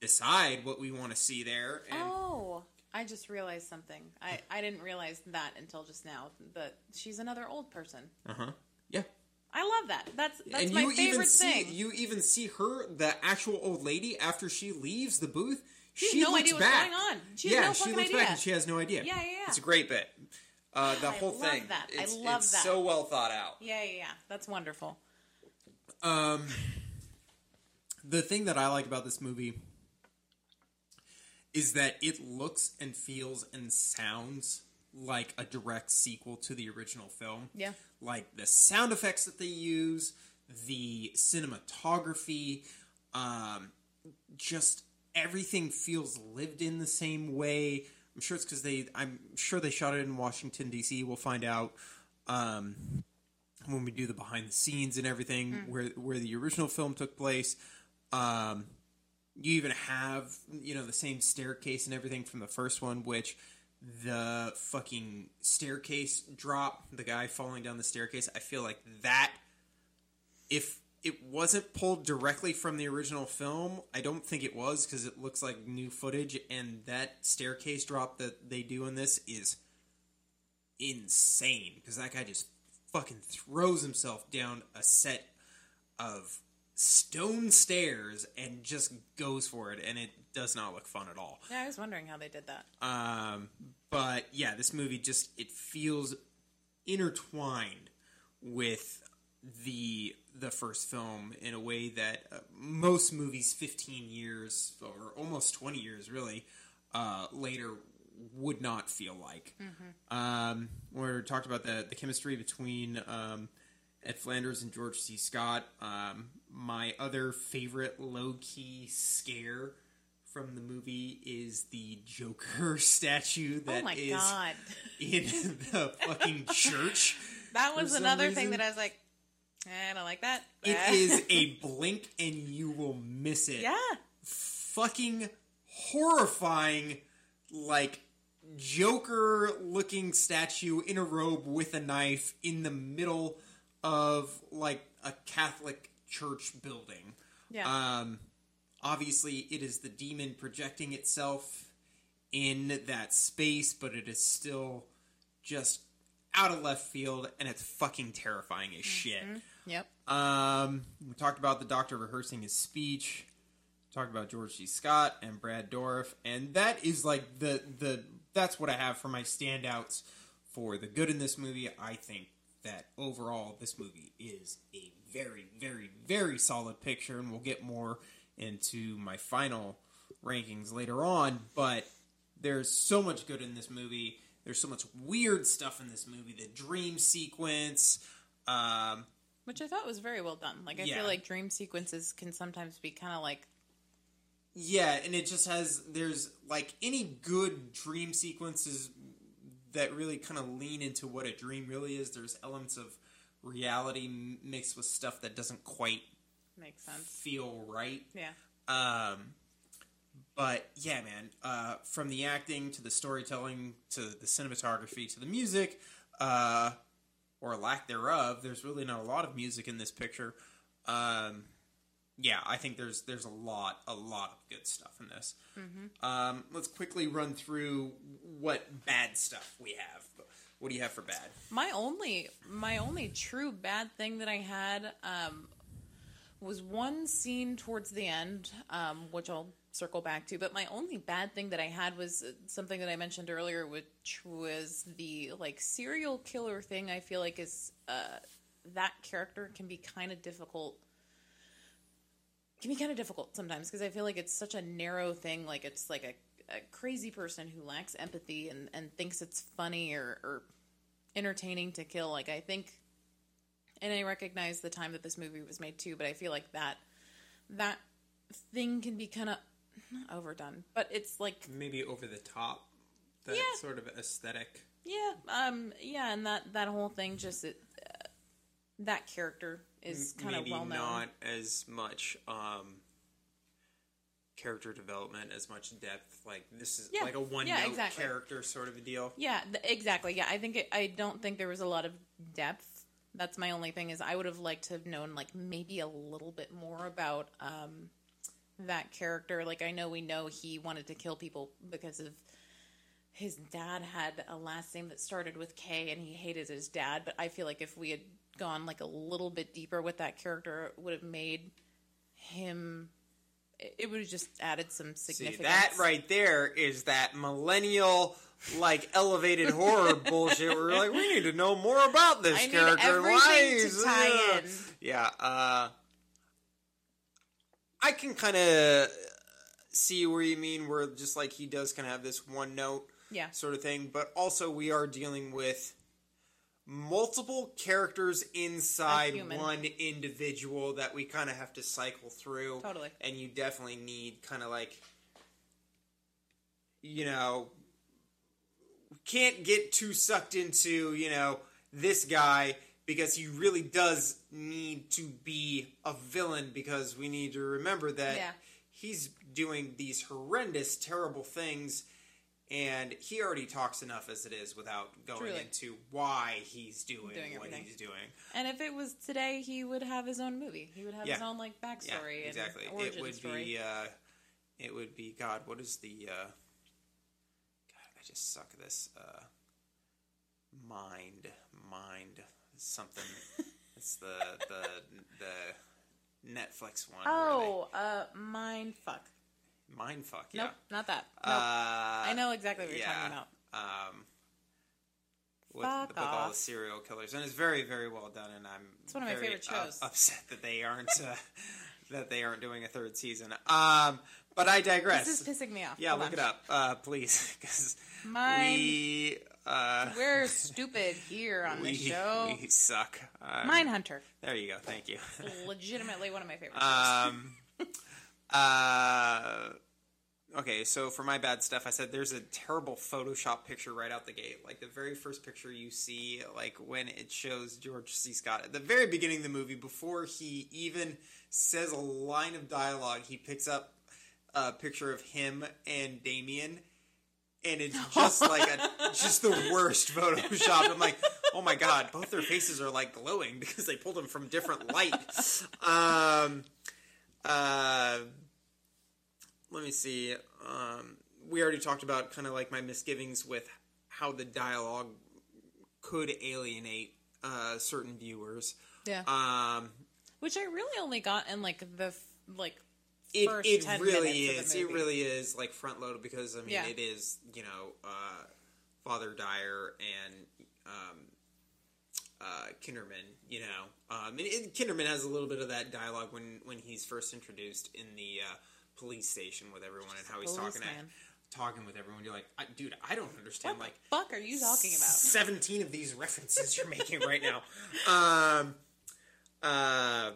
decide what we want to see there. And Oh, I just realized something. I, I didn't realize that until just now. But she's another old person. uh huh, yeah. I love that. That's that's and my you favorite even see thing. you even see her, the actual old lady, after she leaves the booth. She has no looks idea what's back. going on. She has yeah, no she looks back and she has no idea. Yeah, yeah, yeah. It's a great bit. Uh, the I whole love thing. that. I love it's that. so well thought out. yeah, yeah, yeah. That's wonderful. Um, the thing that I like about this movie is that it looks and feels and sounds like a direct sequel to the original film. Yeah. Like the sound effects that they use, the cinematography, um, just everything feels lived in the same way. I'm sure it's because they. I'm sure they shot it in Washington D.C. We'll find out um, when we do the behind the scenes and everything where where the original film took place. Um, you even have you know the same staircase and everything from the first one, which the fucking staircase drop, the guy falling down the staircase. I feel like that if it wasn't pulled directly from the original film, I don't think it was because it looks like new footage, and that staircase drop that they do in this is insane because that guy just fucking throws himself down a set of stone stairs and just goes for it, and it does not look fun at all. Yeah, I was wondering how they did that. Um, but yeah, this movie just it feels intertwined with the the first film in a way that uh, most movies 15 years or almost 20 years really uh, later would not feel like. Um, we talked about the the chemistry between um, Ed Flanders and George C. Scott. Um, my other favorite low key scare from the movie is the Joker statue Oh that my is in the fucking church. That was another thing that I was like, I don't like that. It Eh. a blink and you will miss it. yeah. Fucking horrifying, like Joker looking statue in a robe with a knife in the middle of like a Catholic church building. Yeah. Um, obviously, it is the demon projecting itself in that space, but it is still just out of left field, and it's fucking terrifying as shit. Yep. Um, we talked about the doctor rehearsing his speech. Talked about George C. Scott and Brad Dourif, and that is like the the that's what I have for my standouts for the good in this movie. I think that overall this movie is a very very very solid picture, and we'll get more into my final rankings later on. But there's so much good in this movie. There's so much weird stuff in this movie. The dream sequence. Um, Which I thought was very well done. Like I Yeah. feel like dream sequences can sometimes be kind of like Yeah, and it just has there's like any good dream sequences that really kind of lean into what a dream really is. There's elements of reality mixed with stuff that doesn't quite makes sense. feel right. Yeah. Um, but yeah, man, uh, from the acting to the storytelling to the cinematography to the music, uh, or lack thereof, there's really not a lot of music in this picture. Um, yeah, I think there's there's a lot a lot of good stuff in this. Um, let's quickly run through what bad stuff we have. What do you have for bad? My only my only true bad thing that I had um, was one scene towards the end, um, which I'll circle back to. But my only bad thing that I had was uh, something that I mentioned earlier, which was the like serial killer thing. I feel like is uh, that character can be kind of difficult. Can be kind of difficult sometimes because I feel like it's such a narrow thing. Like it's like a, a crazy person who lacks empathy and, and thinks it's funny or, or entertaining to kill. Like I think, and I recognize the time that this movie was made too, but I feel like that that thing can be kind of not overdone, but it's like Maybe over the top. That Yeah. sort of aesthetic. yeah, um, yeah, and that that whole thing just it, uh, that character is kind of well known. not as much um, character development, as much depth. Like this is Yeah, like a one yeah, note exactly. character sort of a deal. Yeah, th- exactly. Yeah, I think it, I don't think there was a lot of depth. That's my only thing is I would have liked to have known like maybe a little bit more about um, that character. Like I know we know he wanted to kill people because of his dad had a last name that started with K and he hated his dad. But I feel like if we had gone like a little bit deeper with that character, it would have made him. It would have just added some See, significance. that right there is that millennial, like elevated horror bullshit. Where we're like, we need to know more about this I need character. everything Why to is- tie in. Yeah, uh, I can kind of see where you mean, where just like he does kind of have this one note Yeah. sort of thing, but also we are dealing with multiple characters inside one individual that we kind of have to cycle through. Totally. And you definitely need kind of like, you know, can't get too sucked into, you know, this guy because he really does need to be a villain because we need to remember that Yeah. he's doing these horrendous, terrible things. And he already talks enough as it is without going Truly. into why he's doing, Doing what he's doing. And if it was today, he would have his own movie. He would have his own like backstory yeah, exactly. it would story. be. Uh, it would be. God, what is the? Uh, God, I just suck this. Uh, mind, something. it's the the the Netflix one. oh, uh, mind fuck. mind fuck. Yeah. Nope, not that. Uh, I know exactly what you're talking about. Um, with, Fuck with all the serial killers, and it's very, very well done. And I'm It's one of my favorite shows. upset that they aren't uh, that they aren't doing a third season. Um, but I digress. This is pissing me off. yeah, look on. it up, uh, please, because we uh, We're stupid here on we, this show. we suck. Um, Mindhunter, There you go. Thank you. legitimately one of my favorite shows. Um, uh, okay, so for my bad stuff, I said there's a terrible Photoshop picture right out the gate. Like the very first picture you see, like when it shows George C. Scott at the very beginning of the movie, before he even says a line of dialogue, he picks up a picture of him and Damien. And it's just like a, just the worst Photoshop. I'm like, oh my god, both their faces are like glowing because they pulled them from different light. Um, uh, let me see. Um, we already talked about kind of like my misgivings with how the dialogue could alienate uh, certain viewers. yeah, Um, which I really only got in like the f- like it, it 10 really is. It really is like front loaded because I mean Yeah. it is you know uh, Father Dyer and um, uh, Kinderman. You know, um, and, and Kinderman has a little bit of that dialogue when when he's first introduced in the uh, police station with everyone and how he's talking policeman. at, talking with everyone. You're like, I, dude, I don't understand. What like the fuck are you talking about? 17 of these references you're making right now. Um, uh,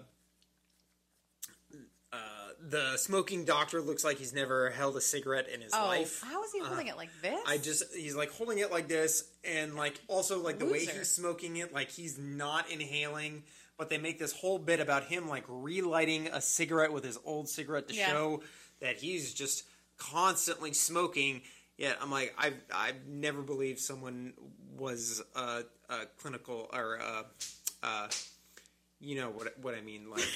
the smoking doctor looks like he's never held a cigarette in his Oh, life. how is he holding it like this? I just he's like holding it like this, and like also like the way he's smoking it, like he's not inhaling. But they make this whole bit about him like relighting a cigarette with his old cigarette to Yeah. show that he's just constantly smoking. Yet I'm like I've I've never believed someone was a, a clinical or a, uh, you know what what I mean like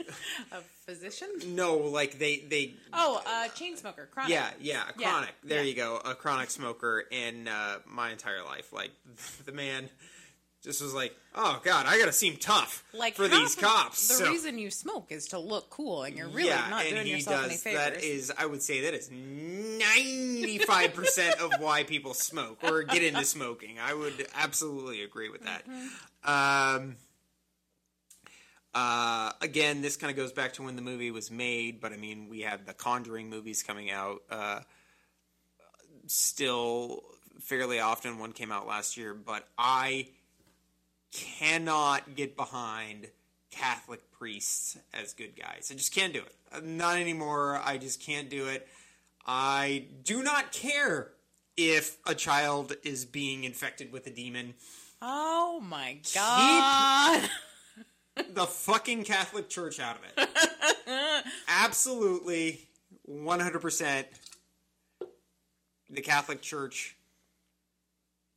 a physician. no like they they Oh, uh, chain smoker, chronic. yeah, yeah, a Yeah, chronic. There yeah. you go, a chronic smoker in uh, my entire life. Like the man just was like, "Oh God, I gotta seem tough Like for these cops." The So- reason you smoke is to look cool, and you're really yeah, not doing yourself does. any favors. That is, I would say, that is ninety five percent of why people smoke or get into smoking. I would absolutely agree with that. Mm-hmm. Um, uh, again, this kind of goes back to when the movie was made, but I mean, we have the Conjuring movies coming out uh, still fairly often. One came out last year, but I cannot get behind Catholic priests as good guys. I just can't do it. Uh, Not anymore. I just can't do it. I do not care if a child is being infected with a demon. oh my god! the fucking Catholic Church out of it. Absolutely, 100%. The Catholic Church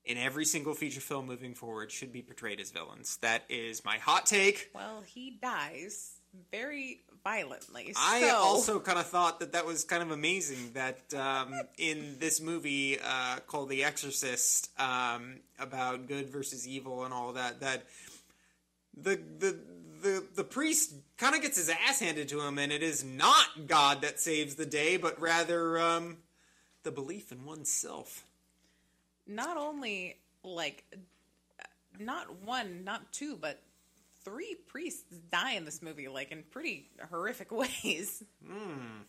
in every single feature film moving forward should be portrayed as villains. That is my hot take. well, he dies very violently. I so- also kind of thought that that was kind of amazing that um, in this movie uh, called The Exorcist um, about good versus evil and all that that the the the the priest kind of gets his ass handed to him and it is not God that saves the day but rather um, the belief in oneself. not only like not one, not two, but three priests die in this movie, like in pretty horrific ways. And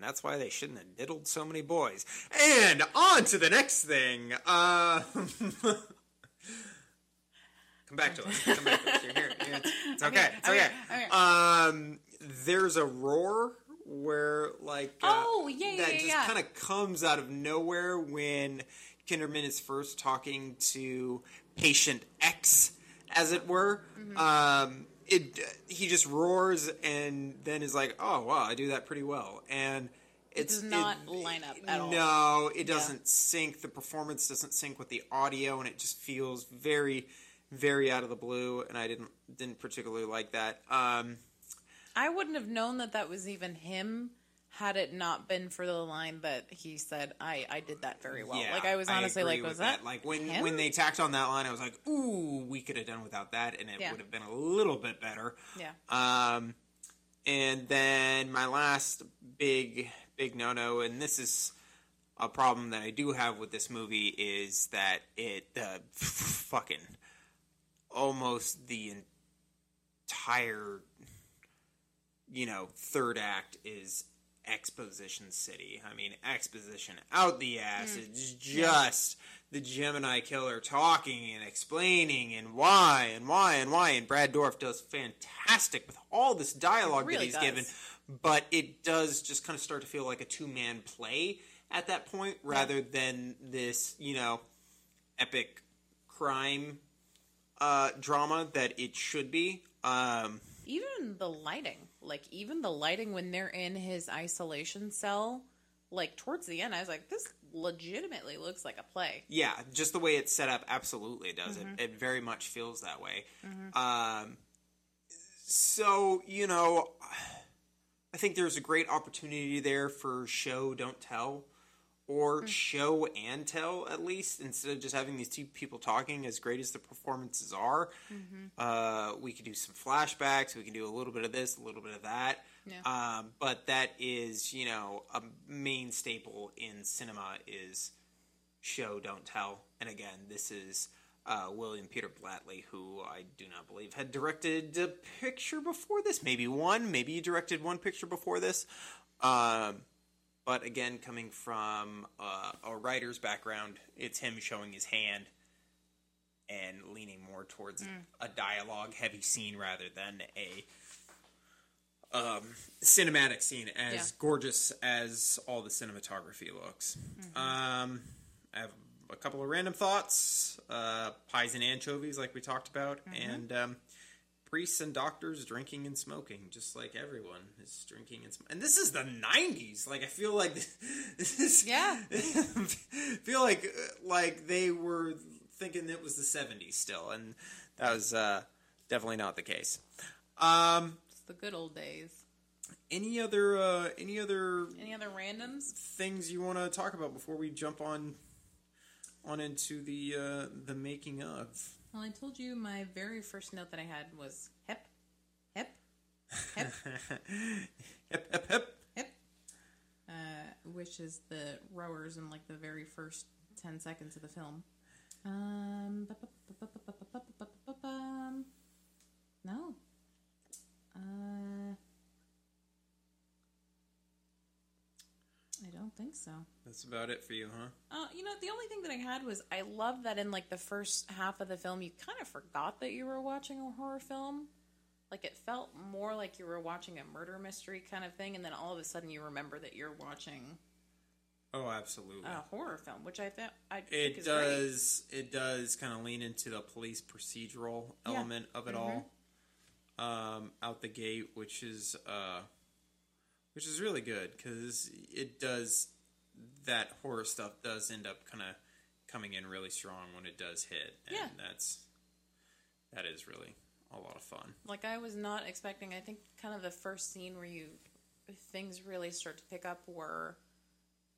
that's why they shouldn't have diddled so many boys. And on to the next thing. Uh, come back to us. Come back to us. You're here. It's, it's okay. It's okay, okay. okay. Um, there's a roar where like uh, Oh, yeah, yeah, that yeah, just yeah. kind of comes out of nowhere when Kinderman is first talking to patient X, as it were. Mm-hmm. Um, it he just roars and then is like, "Oh wow, I do that pretty well," and. It's, does not line up at all. No, it doesn't sync. The performance doesn't sync with the audio, and it just feels very, very out of the blue. And I didn't didn't particularly like that. Um, I wouldn't have known that that was even him had it not been for the line that he said, "I I did that very well." yeah, like I was honestly agree like, "Was that, like when him? when they tacked on that line? I was like, "Ooh, we could have done without that, and it Yeah. would have been a little bit better." Yeah. Um, and then my last big big no no, and this is a problem that I do have with this movie is that it uh, fucking almost the entire you know third act is exposition city. I mean exposition out the ass. Mm. It's just the Gemini killer talking and explaining and why and why and why. And Brad Dourif does fantastic with all this dialogue really that he's does. given, but it does just kind of start to feel like a two man play at that point rather than this, you know, epic crime uh, drama that it should be. Um, even the lighting, like even the lighting when they're in his isolation cell, like towards the end, I was like, this legitimately looks like a play. yeah, just the way it's set up, absolutely does. Mm-hmm. It, it very much feels that way. Um, so, you know, I think there's a great opportunity there for show, don't tell. Or Mm. show and tell, at least, instead of just having these two people talking, as great as the performances are. Mm-hmm. Uh, we could do some flashbacks. We can do a little bit of this, a little bit of that. Yeah. Um, but that is, you know, a main staple in cinema is show, don't tell. And again, this is uh, William Peter Blatty, who I do not believe had directed a picture before this. Maybe one. Maybe he directed one picture before this. Um, but again, coming from uh, a writer's background, it's him showing his hand and leaning more towards a dialogue heavy scene rather than a um, cinematic scene as Yeah. gorgeous as all the cinematography looks. Um, I have a couple of random thoughts uh, pies and anchovies, like we talked about, and um, priests and doctors drinking and smoking, just like everyone is drinking and smoking. And this is the 90s. Like, I feel like this is. Yeah. feel like uh, like they were thinking it was the 70s still, and that was uh, definitely not the case. Um, It's the good old days. any other uh, any other Any other randoms? things you want to talk about before we jump on on into the uh, the making of? Well, I told you my very first note that I had was "hip, hip, hip, hip, hip, hip," uh, which is the rowers in like the very first ten seconds of the film. Um, no. Uh, think so. That's about it for you, huh? Uh, you know, the only thing that I had was I love that in like the first half of the film, you kind of forgot that you were watching a horror film. Like it felt more like you were watching a murder mystery kind of thing, and then all of a sudden you remember that you're watching Oh, absolutely. a horror film, which I thought I think It is great. does. It does kind of lean into the police procedural Yeah. element of it all, um, out the gate, which is uh, which is really good because it does that horror stuff does end up kind of coming in really strong when it does hit, and Yeah. that's that is really a lot of fun. Like I was not expecting. I think kind of the first scene where you things really start to pick up were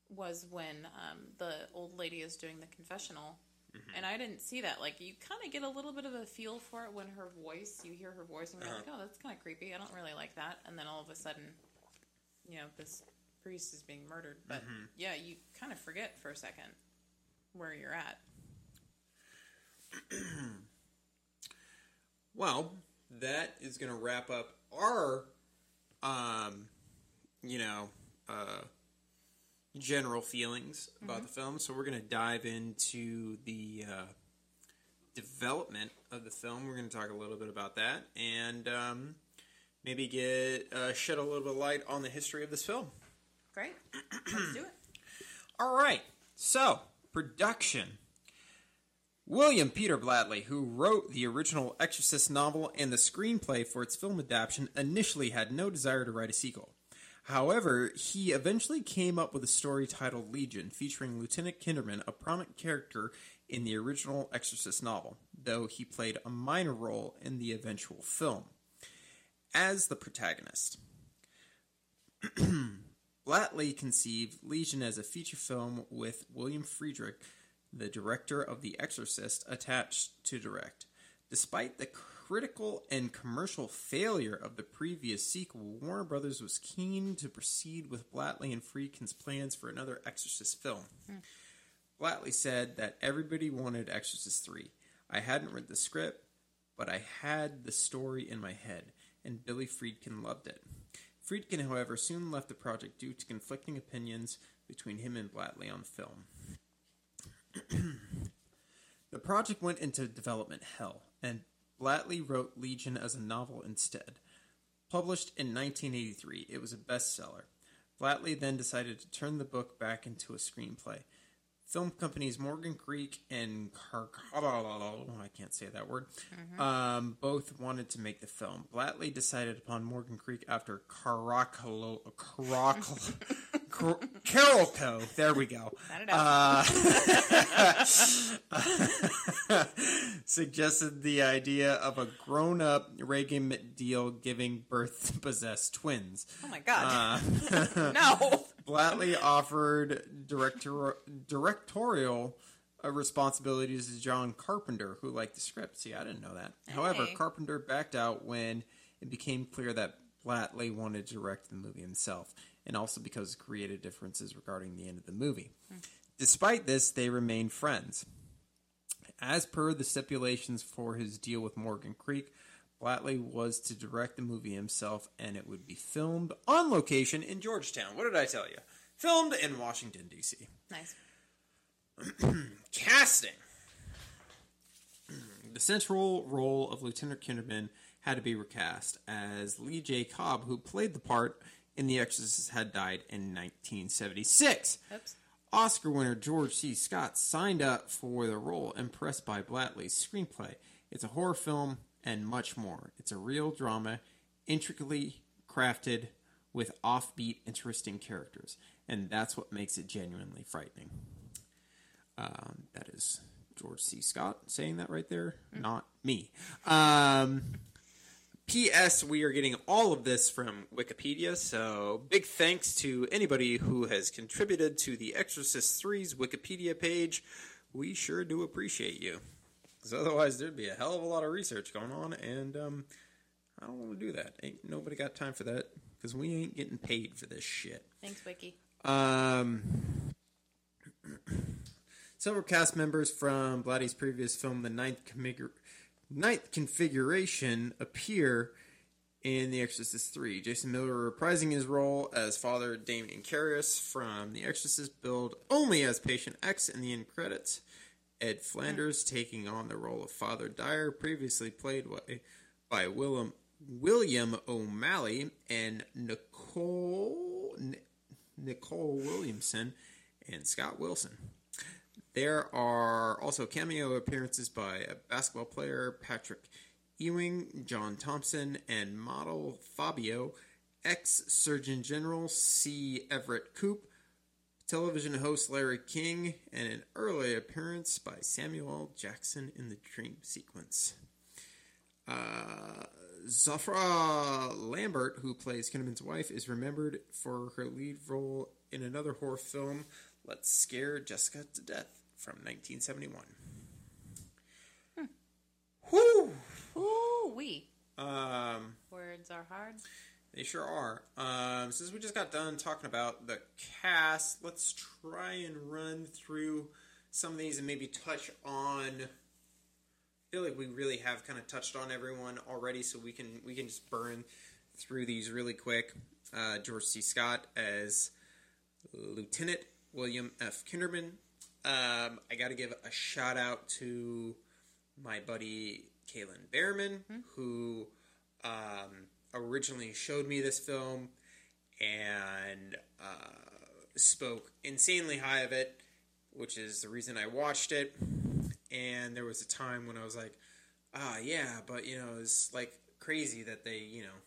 was when um, the old lady is doing the confessional, and I didn't see that. Like you kind of get a little bit of a feel for it when her voice, you hear her voice, and you're like, oh, that's kind of creepy. I don't really like that. And then all of a sudden, you know, this priest is being murdered. But yeah, you kind of forget for a second where you're at. Well, that is going to wrap up our, um, you know, uh, general feelings about the film. So we're going to dive into the uh, development of the film. We're going to talk a little bit about that and um, maybe get uh, shed a little bit of light on the history of this film. Great. Let's do it. All right. So, production. William Peter Blatty, who wrote the original Exorcist novel and the screenplay for its film adaptation, initially had no desire to write a sequel. However, he eventually came up with a story titled Legion, featuring Lieutenant Kinderman, a prominent character in the original Exorcist novel, though he played a minor role in the eventual film as the protagonist. Blatty conceived Legion as a feature film with William Friedkin, the director of The Exorcist, attached to direct. Despite the critical and commercial failure of the previous sequel, Warner Brothers was keen to proceed with Blatty and Friedkin's plans for another Exorcist film. Hmm. Blatty said that everybody wanted Exorcist 3. I hadn't read the script, but I had the story in my head, and Billy Friedkin loved it. Friedkin, however, soon left the project due to conflicting opinions between him and Blatty on film. the project went into development hell, and Blatty wrote Legion as a novel instead. Published in 1983, it was a bestseller. Blatty then decided to turn the book back into a screenplay. Film companies Morgan Creek and Car- I can't say that word. Um, both wanted to make the film. Blatty decided upon Morgan Creek after Caracalo, Caracalo, Car- Carolco. There we go. Got it out. Uh, suggested the idea of a grown-up Regan deal giving birth to possessed twins. oh my god. Uh, no. Blatty offered director directorial uh, responsibilities to John Carpenter, who liked the script. See, I didn't know that. However, Carpenter backed out when it became clear that Blatty wanted to direct the movie himself, and also because of creative differences regarding the end of the movie. Despite this, they remained friends. As per the stipulations for his deal with Morgan Creek, Blatty was to direct the movie himself, and it would be filmed on location in Georgetown. What did I tell you? Filmed in Washington, D.C. Nice. Casting. The central role of Lieutenant Kinderman had to be recast, as Lee J. Cobb, who played the part in The Exorcist, had died in 1976. Oops. Oscar winner George C. Scott signed up for the role, impressed by Blatty's screenplay. It's a horror film and much more. It's a real drama, intricately crafted with offbeat, interesting characters, and that's what makes it genuinely frightening. Um, that is George C. Scott saying that right there, not me. Um, P.S. We are getting all of this from Wikipedia, so big thanks to anybody who has contributed to the Exorcist 3's Wikipedia page. We sure do appreciate you. Because otherwise, there'd be a hell of a lot of research going on, and um, I don't want to do that. Ain't nobody got time for that, because we ain't getting paid for this shit. Thanks, Wiki. Um, several cast members from Blatty's previous film, The Ninth, Ninth Configuration, appear in The Exorcist 3. Jason Miller reprising his role as Father Damien Karras from The Exorcist, billed only as Patient X in the end credits. Ed Flanders taking on the role of Father Dyer, previously played by, Willem, William O'Malley, and Nicol Nicol Williamson and Scott Wilson. There are also cameo appearances by a basketball player Patrick Ewing, John Thompson, and model Fabio, ex Surgeon General C. Everett Koop, television host Larry King, and an early appearance by Samuel Jackson in the dream sequence. Uh, Zohra Lampert, who plays Kinderman's wife, is remembered for her lead role in another horror film, Let's Scare Jessica to Death, from 1971. Whew! Ooh, we. Um, Words are hard. They sure are. Um, since we just got done talking about the cast, let's try and run through some of these and maybe touch on. I feel like we really have kind of touched on everyone already, so we can we can just burn through these really quick. Uh, George C. Scott as Lieutenant William F. Kinderman. Um, I got to give a shout out to my buddy Kaylin Behrman, who um, originally showed me this film and uh, spoke insanely high of it, which is the reason I watched it. And there was a time when I was like, ah, yeah, but you know, it's like crazy that they, you know,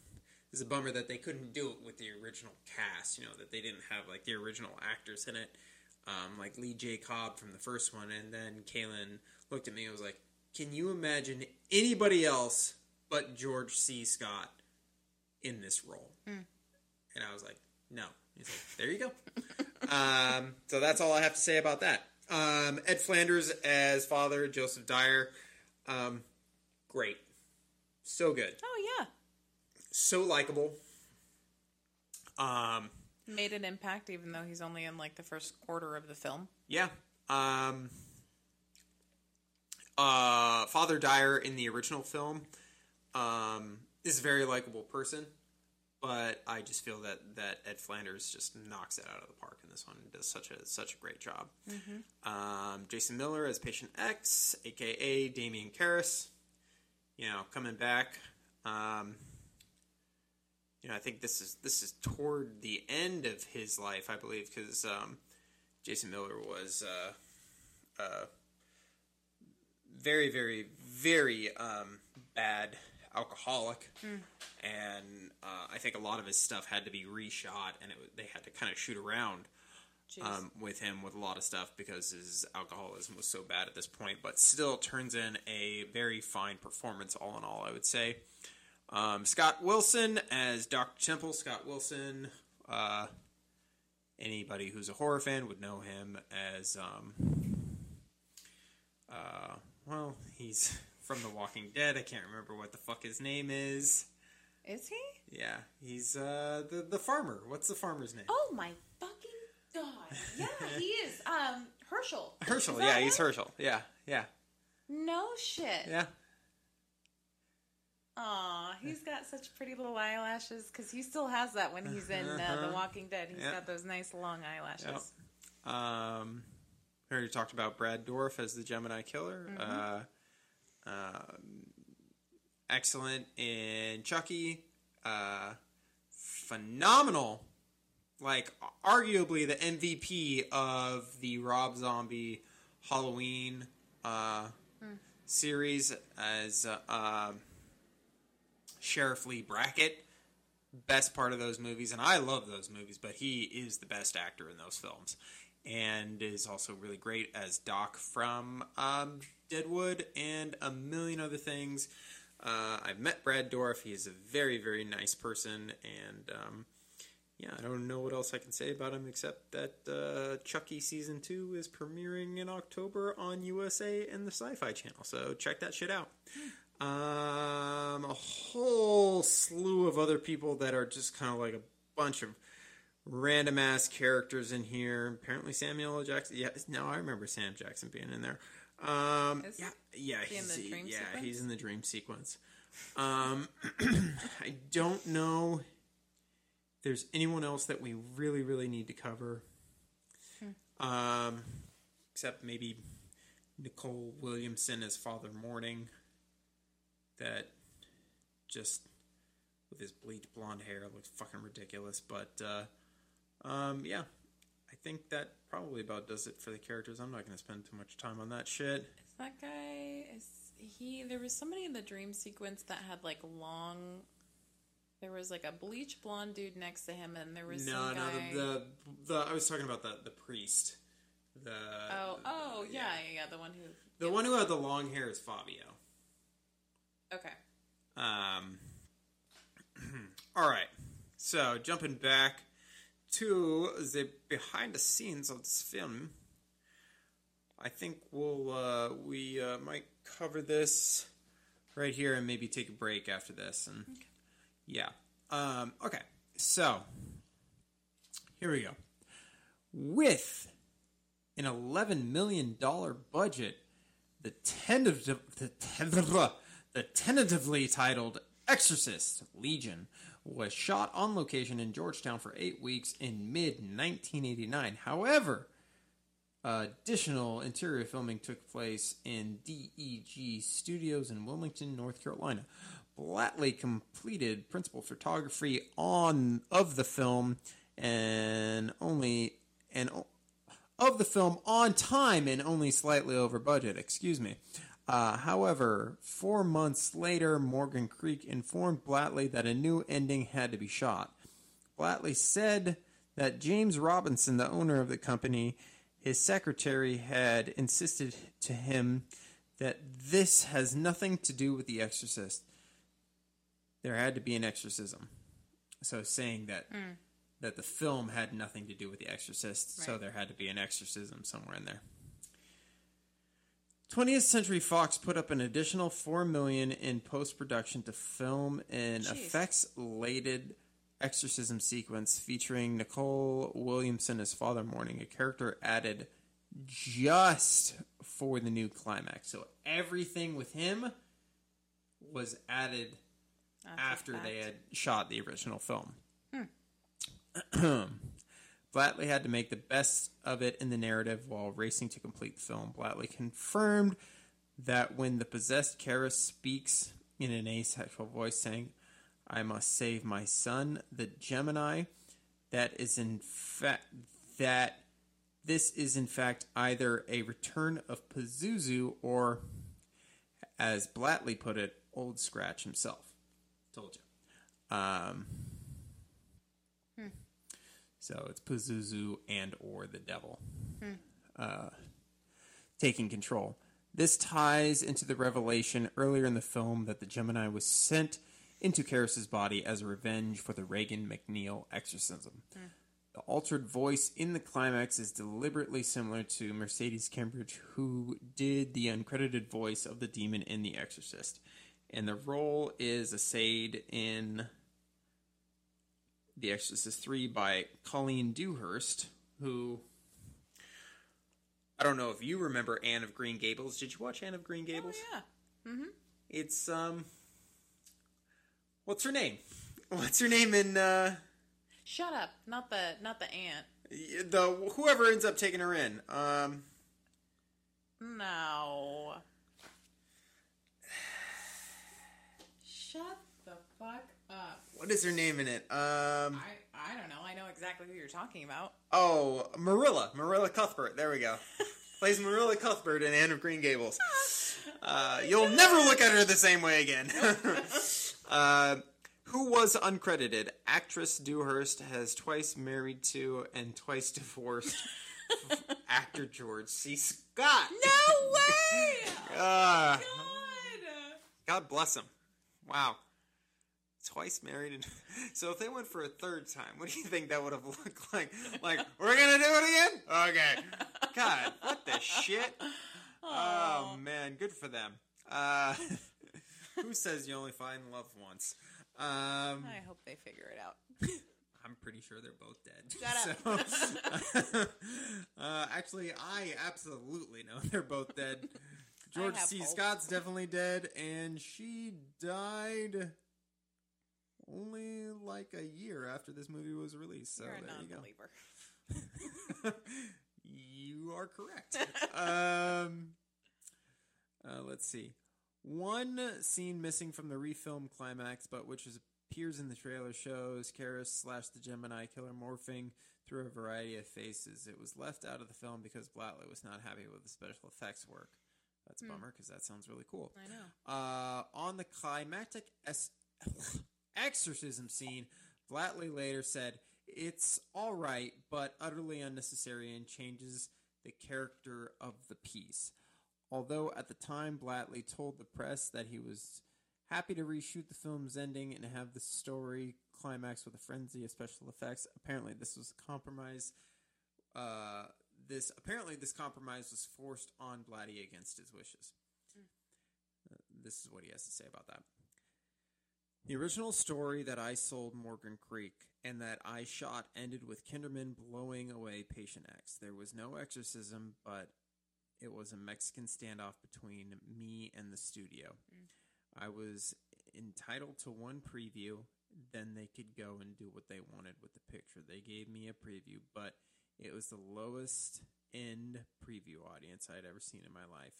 it's a bummer that they couldn't do it with the original cast, you know, that they didn't have like the original actors in it, um, like Lee J. Cobb from the first one. And then Kaylin looked at me and was like, can you imagine anybody else but George C. Scott in this role? And I was like, no. He's like, there you go. um, so that's all I have to say about that. Um, Ed Flanders as father, Joseph Dyer. Um, great. So good. Oh yeah, So likable. Um, made an impact even though he's only in like the first quarter of the film. yeah. Um, uh, Father Dyer in the original film um, is a very likable person, but I just feel that, that Ed Flanders just knocks it out of the park in this one. and Does such a such a great job. Um, Jason Miller as Patient X, aka Damien Karras, you know, coming back. Um, you know, I think this is this is toward the end of his life, I believe, because um, Jason Miller was uh, uh, very, very, very um, bad alcoholic, and uh, I think a lot of his stuff had to be reshot, and it, they had to kind of shoot around um, with him with a lot of stuff because his alcoholism was so bad at this point, but still turns in a very fine performance, all in all, I would say. Um, Scott Wilson as Dr. Temple. Scott Wilson, uh, anybody who's a horror fan would know him as, um, uh, well, he's from The Walking Dead. I can't remember what the fuck his name is. Is he? Yeah, he's uh, the the farmer. What's the farmer's name? Oh my fucking god! Yeah, he is. Um, Hershel. Hershel. Yeah, he's him? Hershel. Yeah, yeah, No shit. yeah. Aw, he's got such pretty little eyelashes because he still has that when he's in uh, Uh-huh. The Walking Dead. He's Yeah. got those nice long eyelashes. Yep. Um, we already talked about Brad Dourif as the Gemini Killer. Uh, um, excellent in Chucky. Uh, phenomenal. Like, arguably the MVP of the Rob Zombie Halloween uh, series as uh, um Sheriff Lee Brackett best part of those movies, and I love those movies, but he is the best actor in those films, and is also really great as Doc from um, Deadwood and a million other things. Uh, I've met Brad Dourif. He is a very, very nice person, and um, yeah, I don't know what else I can say about him except that uh, Chucky season two is premiering in October on USA and the Sci-Fi Channel. So check that shit out. Um, a whole slew of other people that are just kind of like a bunch of random ass characters in here. Apparently Samuel L. Jackson. Yeah, no, I remember Sam Jackson being in there. Um, Is yeah, yeah, he's, yeah, sequence? he's in the dream sequence. Um, I don't know if there's anyone else that we really, really need to cover. Um, except maybe Nicol Williamson as Father Morning. That just with his bleached blonde hair looks fucking ridiculous. But uh, um, yeah, think that probably about does it for the characters. I'm not going to spend too much time on that shit. Is that guy? Is he? There was somebody in the dream sequence that had like long. There was like a bleach blonde dude next to him, and there was No, no, guy. the, the the I was talking about the the priest. The oh, oh, yeah, yeah, yeah, the one who. The one who had the long hair is Fabio. Okay. Um, all right. So jumping back to the behind the scenes of this film, I think we'll uh, we uh, might cover this right here and maybe take a break after this. And yeah, um, okay. So here we go. With an eleven million dollar budget, the tentative the, tentative, the tentatively titled Exorcist Legion was shot on location in Georgetown for eight weeks in mid 1989. However, Additional interior filming took place in DEG Studios in Wilmington, North Carolina. Blatty completed principal photography on of the film and only and of the film on time and only slightly over budget. Excuse me. Uh, however, four months later, Morgan Creek informed Blatty that a new ending had to be shot. Blatty said that James Robinson, the owner of the company, his secretary had insisted to him that this has nothing to do with The Exorcist. There had to be an exorcism. So saying that that the film had nothing to do with The Exorcist, so there had to be an exorcism somewhere in there. 20th Century Fox put up an additional 4 million in post-production to film an effects-laden exorcism sequence featuring Nicol Williamson as Father Morning, a character added just for the new climax. So everything with him was added after they had shot the original film. Hmm. Blatty had to make the best of it in the narrative while racing to complete the film. Blatty confirmed that when the possessed Karras speaks in an asexual voice saying, I must save my son, the Gemini, that is in fact that this is in fact either a return of Pazuzu or as Blatty put it, old Scratch himself. Told you. Um, so it's Pazuzu and or the devil uh, taking control. This ties into the revelation earlier in the film that the Gemini was sent into Karras's body as a revenge for the Regan MacNeil exorcism. The altered voice in the climax is deliberately similar to Mercedes McCambridge, who did the uncredited voice of the demon in The Exorcist. And the role is a essayed in The Exorcist 3 by Colleen Dewhurst, who. I don't know if you remember Anne of Green Gables. Did you watch Anne of Green Gables? Oh, yeah. It's, um. What's her name? What's her name in, uh. Shut up. Not the not the aunt. The whoever ends up taking her in. Um. No. Shut the fuck up. What is her name in it? Um. I I don't know. I know exactly who you're talking about. Oh, Marilla. Marilla Cuthbert. There we go. Plays Marilla Cuthbert in Anne of Green Gables. Uh, you'll never look at her the same way again. uh, who was uncredited? Actress Dewhurst has twice married to and twice divorced actor George C. Scott. No way! Ah, God. God bless him. Wow. Twice married and so if they went for a third time, what do you think that would have looked like? Like, we're gonna do it again? Okay. God, what the shit? Oh man, good for them. Uh who says you only find love once? Um I hope they figure it out. I'm pretty sure they're both dead. Shut So, uh, actually, I absolutely know they're both dead. George C. hope. Scott's definitely dead, and she died only like a year after this movie was released. So You're a there you go. non-believer. you are correct. um, uh, let's see. One scene missing from the refilm climax, but which is, appears in the trailer, shows Karras slash the Gemini killer morphing through a variety of faces. It was left out of the film because Blatty was not happy with the special effects work. That's a bummer because that sounds really cool. I know. Uh, on the climactic es- exorcism scene, Blatty later said, It's alright, but utterly unnecessary and changes the character of the piece. Although at the time, Blatty told the press that he was happy to reshoot the film's ending and have the story climax with a frenzy of special effects. Apparently, this was a compromise. Uh, this apparently this compromise was forced on Blatty against his wishes. Uh, this is what he has to say about that. The original story that I sold Morgan Creek and that I shot ended with Kinderman blowing away Patient X. There was no exorcism, but it was a Mexican standoff between me and the studio. Mm. I was entitled to one preview, then they could go and do what they wanted with the picture. They gave me a preview, but it was the lowest end preview audience I'd ever seen in my life.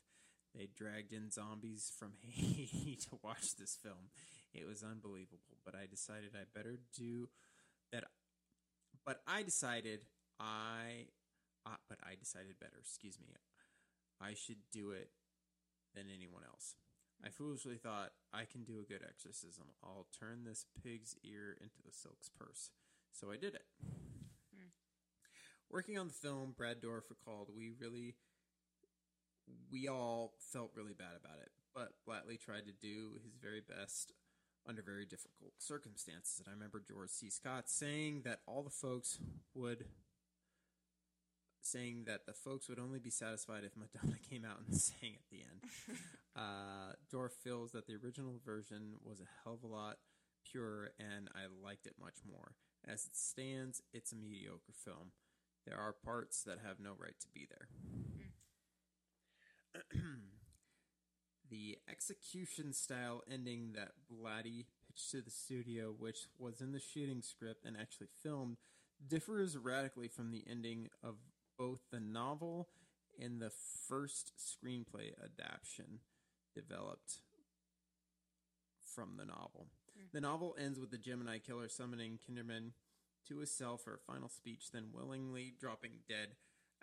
They dragged in zombies from Haiti to watch this film. It was unbelievable, but I decided I better do that. But I decided I, uh, but I decided better. Excuse me. I should do it than anyone else. I foolishly thought I can do a good exorcism. I'll turn this pig's ear into a silk's purse. So I did it. Working on the film, Brad Dourif recalled we really, we all felt really bad about it, but Blatty tried to do his very best under very difficult circumstances. And I remember George C. Scott saying that all the folks would saying that the folks would only be satisfied if Madonna came out and sang at the end. uh, Dourif feels that the original version was a hell of a lot purer, and I liked it much more. As it stands, it's a mediocre film. There are parts that have no right to be there. The execution style ending that Blatty pitched to the studio, which was in the shooting script and actually filmed, differs radically from the ending of both the novel and the first screenplay adaptation developed from the novel. Hmm. The novel ends with the Gemini killer summoning Kinderman to his cell for a final speech, then willingly dropping dead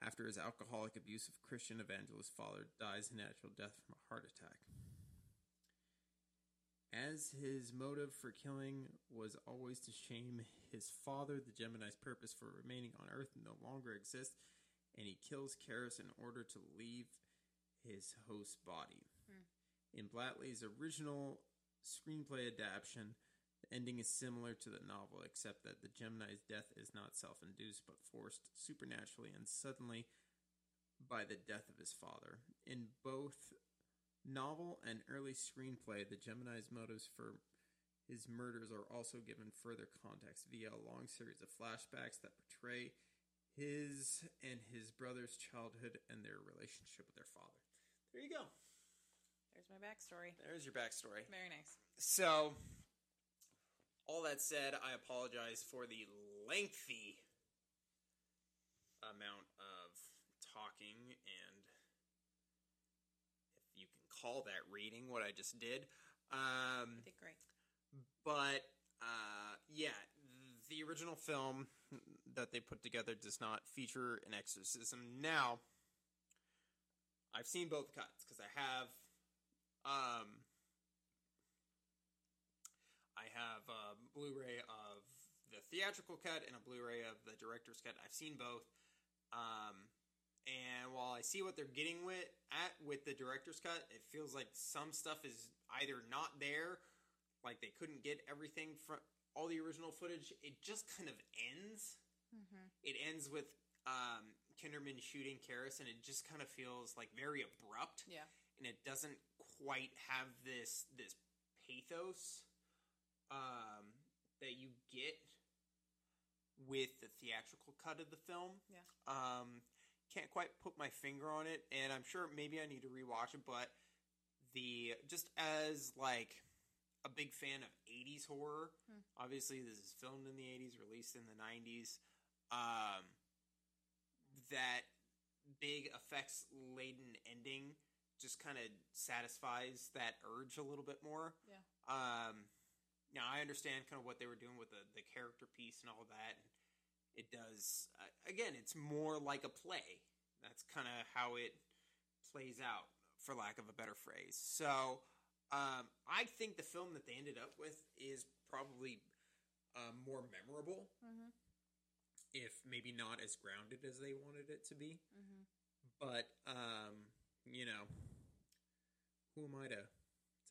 after his alcoholic, abusive Christian evangelist father dies a natural death from a heart attack. As his motive for killing was always to shame his father, the Gemini's purpose for remaining on Earth no longer exists, and he kills Karras in order to leave his host's body. Hmm. In Blatty's original screenplay adaptation, the ending is similar to the novel, except that the Gemini's death is not self induced but forced supernaturally and suddenly by the death of his father. In both novel and early screenplay, the Gemini's motives for his murders are also given further context via a long series of flashbacks that portray his and his brother's childhood and their relationship with their father. There you go. There's my backstory. There's your backstory. Very nice. So, all that said, I apologize for the lengthy amount of talking and if you can call that reading what I just did. Um, You did great. but uh, yeah, the original film that they put together does not feature an exorcism. Now, I've seen both cuts because I have, um, I have a Blu-ray of the theatrical cut and a Blu-ray of the director's cut. I've seen both. Um, and while I see what they're getting with at with the director's cut, it feels like some stuff is either not there, like they couldn't get everything from all the original footage. It just kind of ends. It ends with um, Kinderman shooting Karras, and it just kind of feels like very abrupt. Yeah. and it doesn't quite have this this pathos um, that you get with the theatrical cut of the film. Yeah. Um, can't quite put my finger on it, and I'm sure maybe I need to rewatch it, but the just as like a big fan of 80s horror. Obviously, this is filmed in the 80s, released in the 90s. Um, that big effects laden ending just kind of satisfies that urge a little bit more. Yeah. Um, now I understand kind of what they were doing with the the character piece and all that. And It does uh, again. It's more like a play. That's kind of how it plays out, for lack of a better phrase. So um, I think the film that they ended up with is probably uh, more memorable, if maybe not as grounded as they wanted it to be. But um, you know, who am I to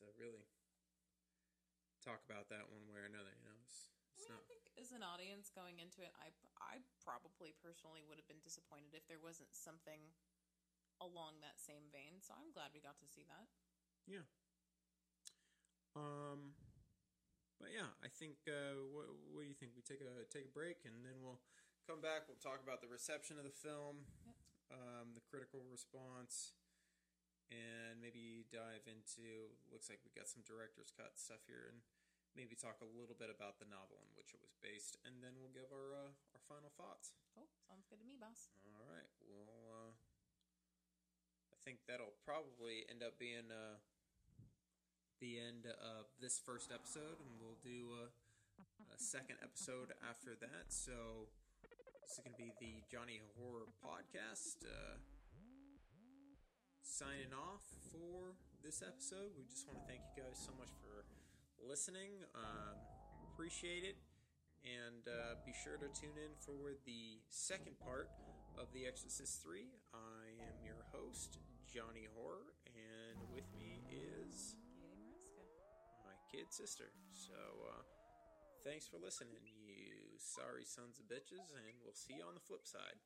to really talk about that one way or another? You know, it's, it's I mean, not. I think as an audience going into it, I I probably personally would have been disappointed if there wasn't something along that same vein. So I'm glad we got to see that. Yeah. Um, but yeah, I think. Uh, what, what do you think? We take a take a break and then we'll come back. We'll talk about the reception of the film, Yep. um, the critical response, and maybe dive into. Looks like we got some director's cut stuff here, and maybe talk a little bit about the novel in which it was based, and then we'll give our uh, our final thoughts. Oh, sounds good to me, boss. All right, we'll uh, I think that'll probably end up being uh, the end of this first episode, and we'll do a, a second episode after that. So this is going to be the Jony Horror Podcast. Signing off for this episode. We just want to thank you guys so much for listening. Um, appreciate it. And uh, be sure to tune in for the second part of The Exorcist 3. I am your host, Jony Horror, and with me is Katie Maresca. my kid sister. So, uh, thanks for listening, you sorry sons of bitches, and we'll see you on the flip side.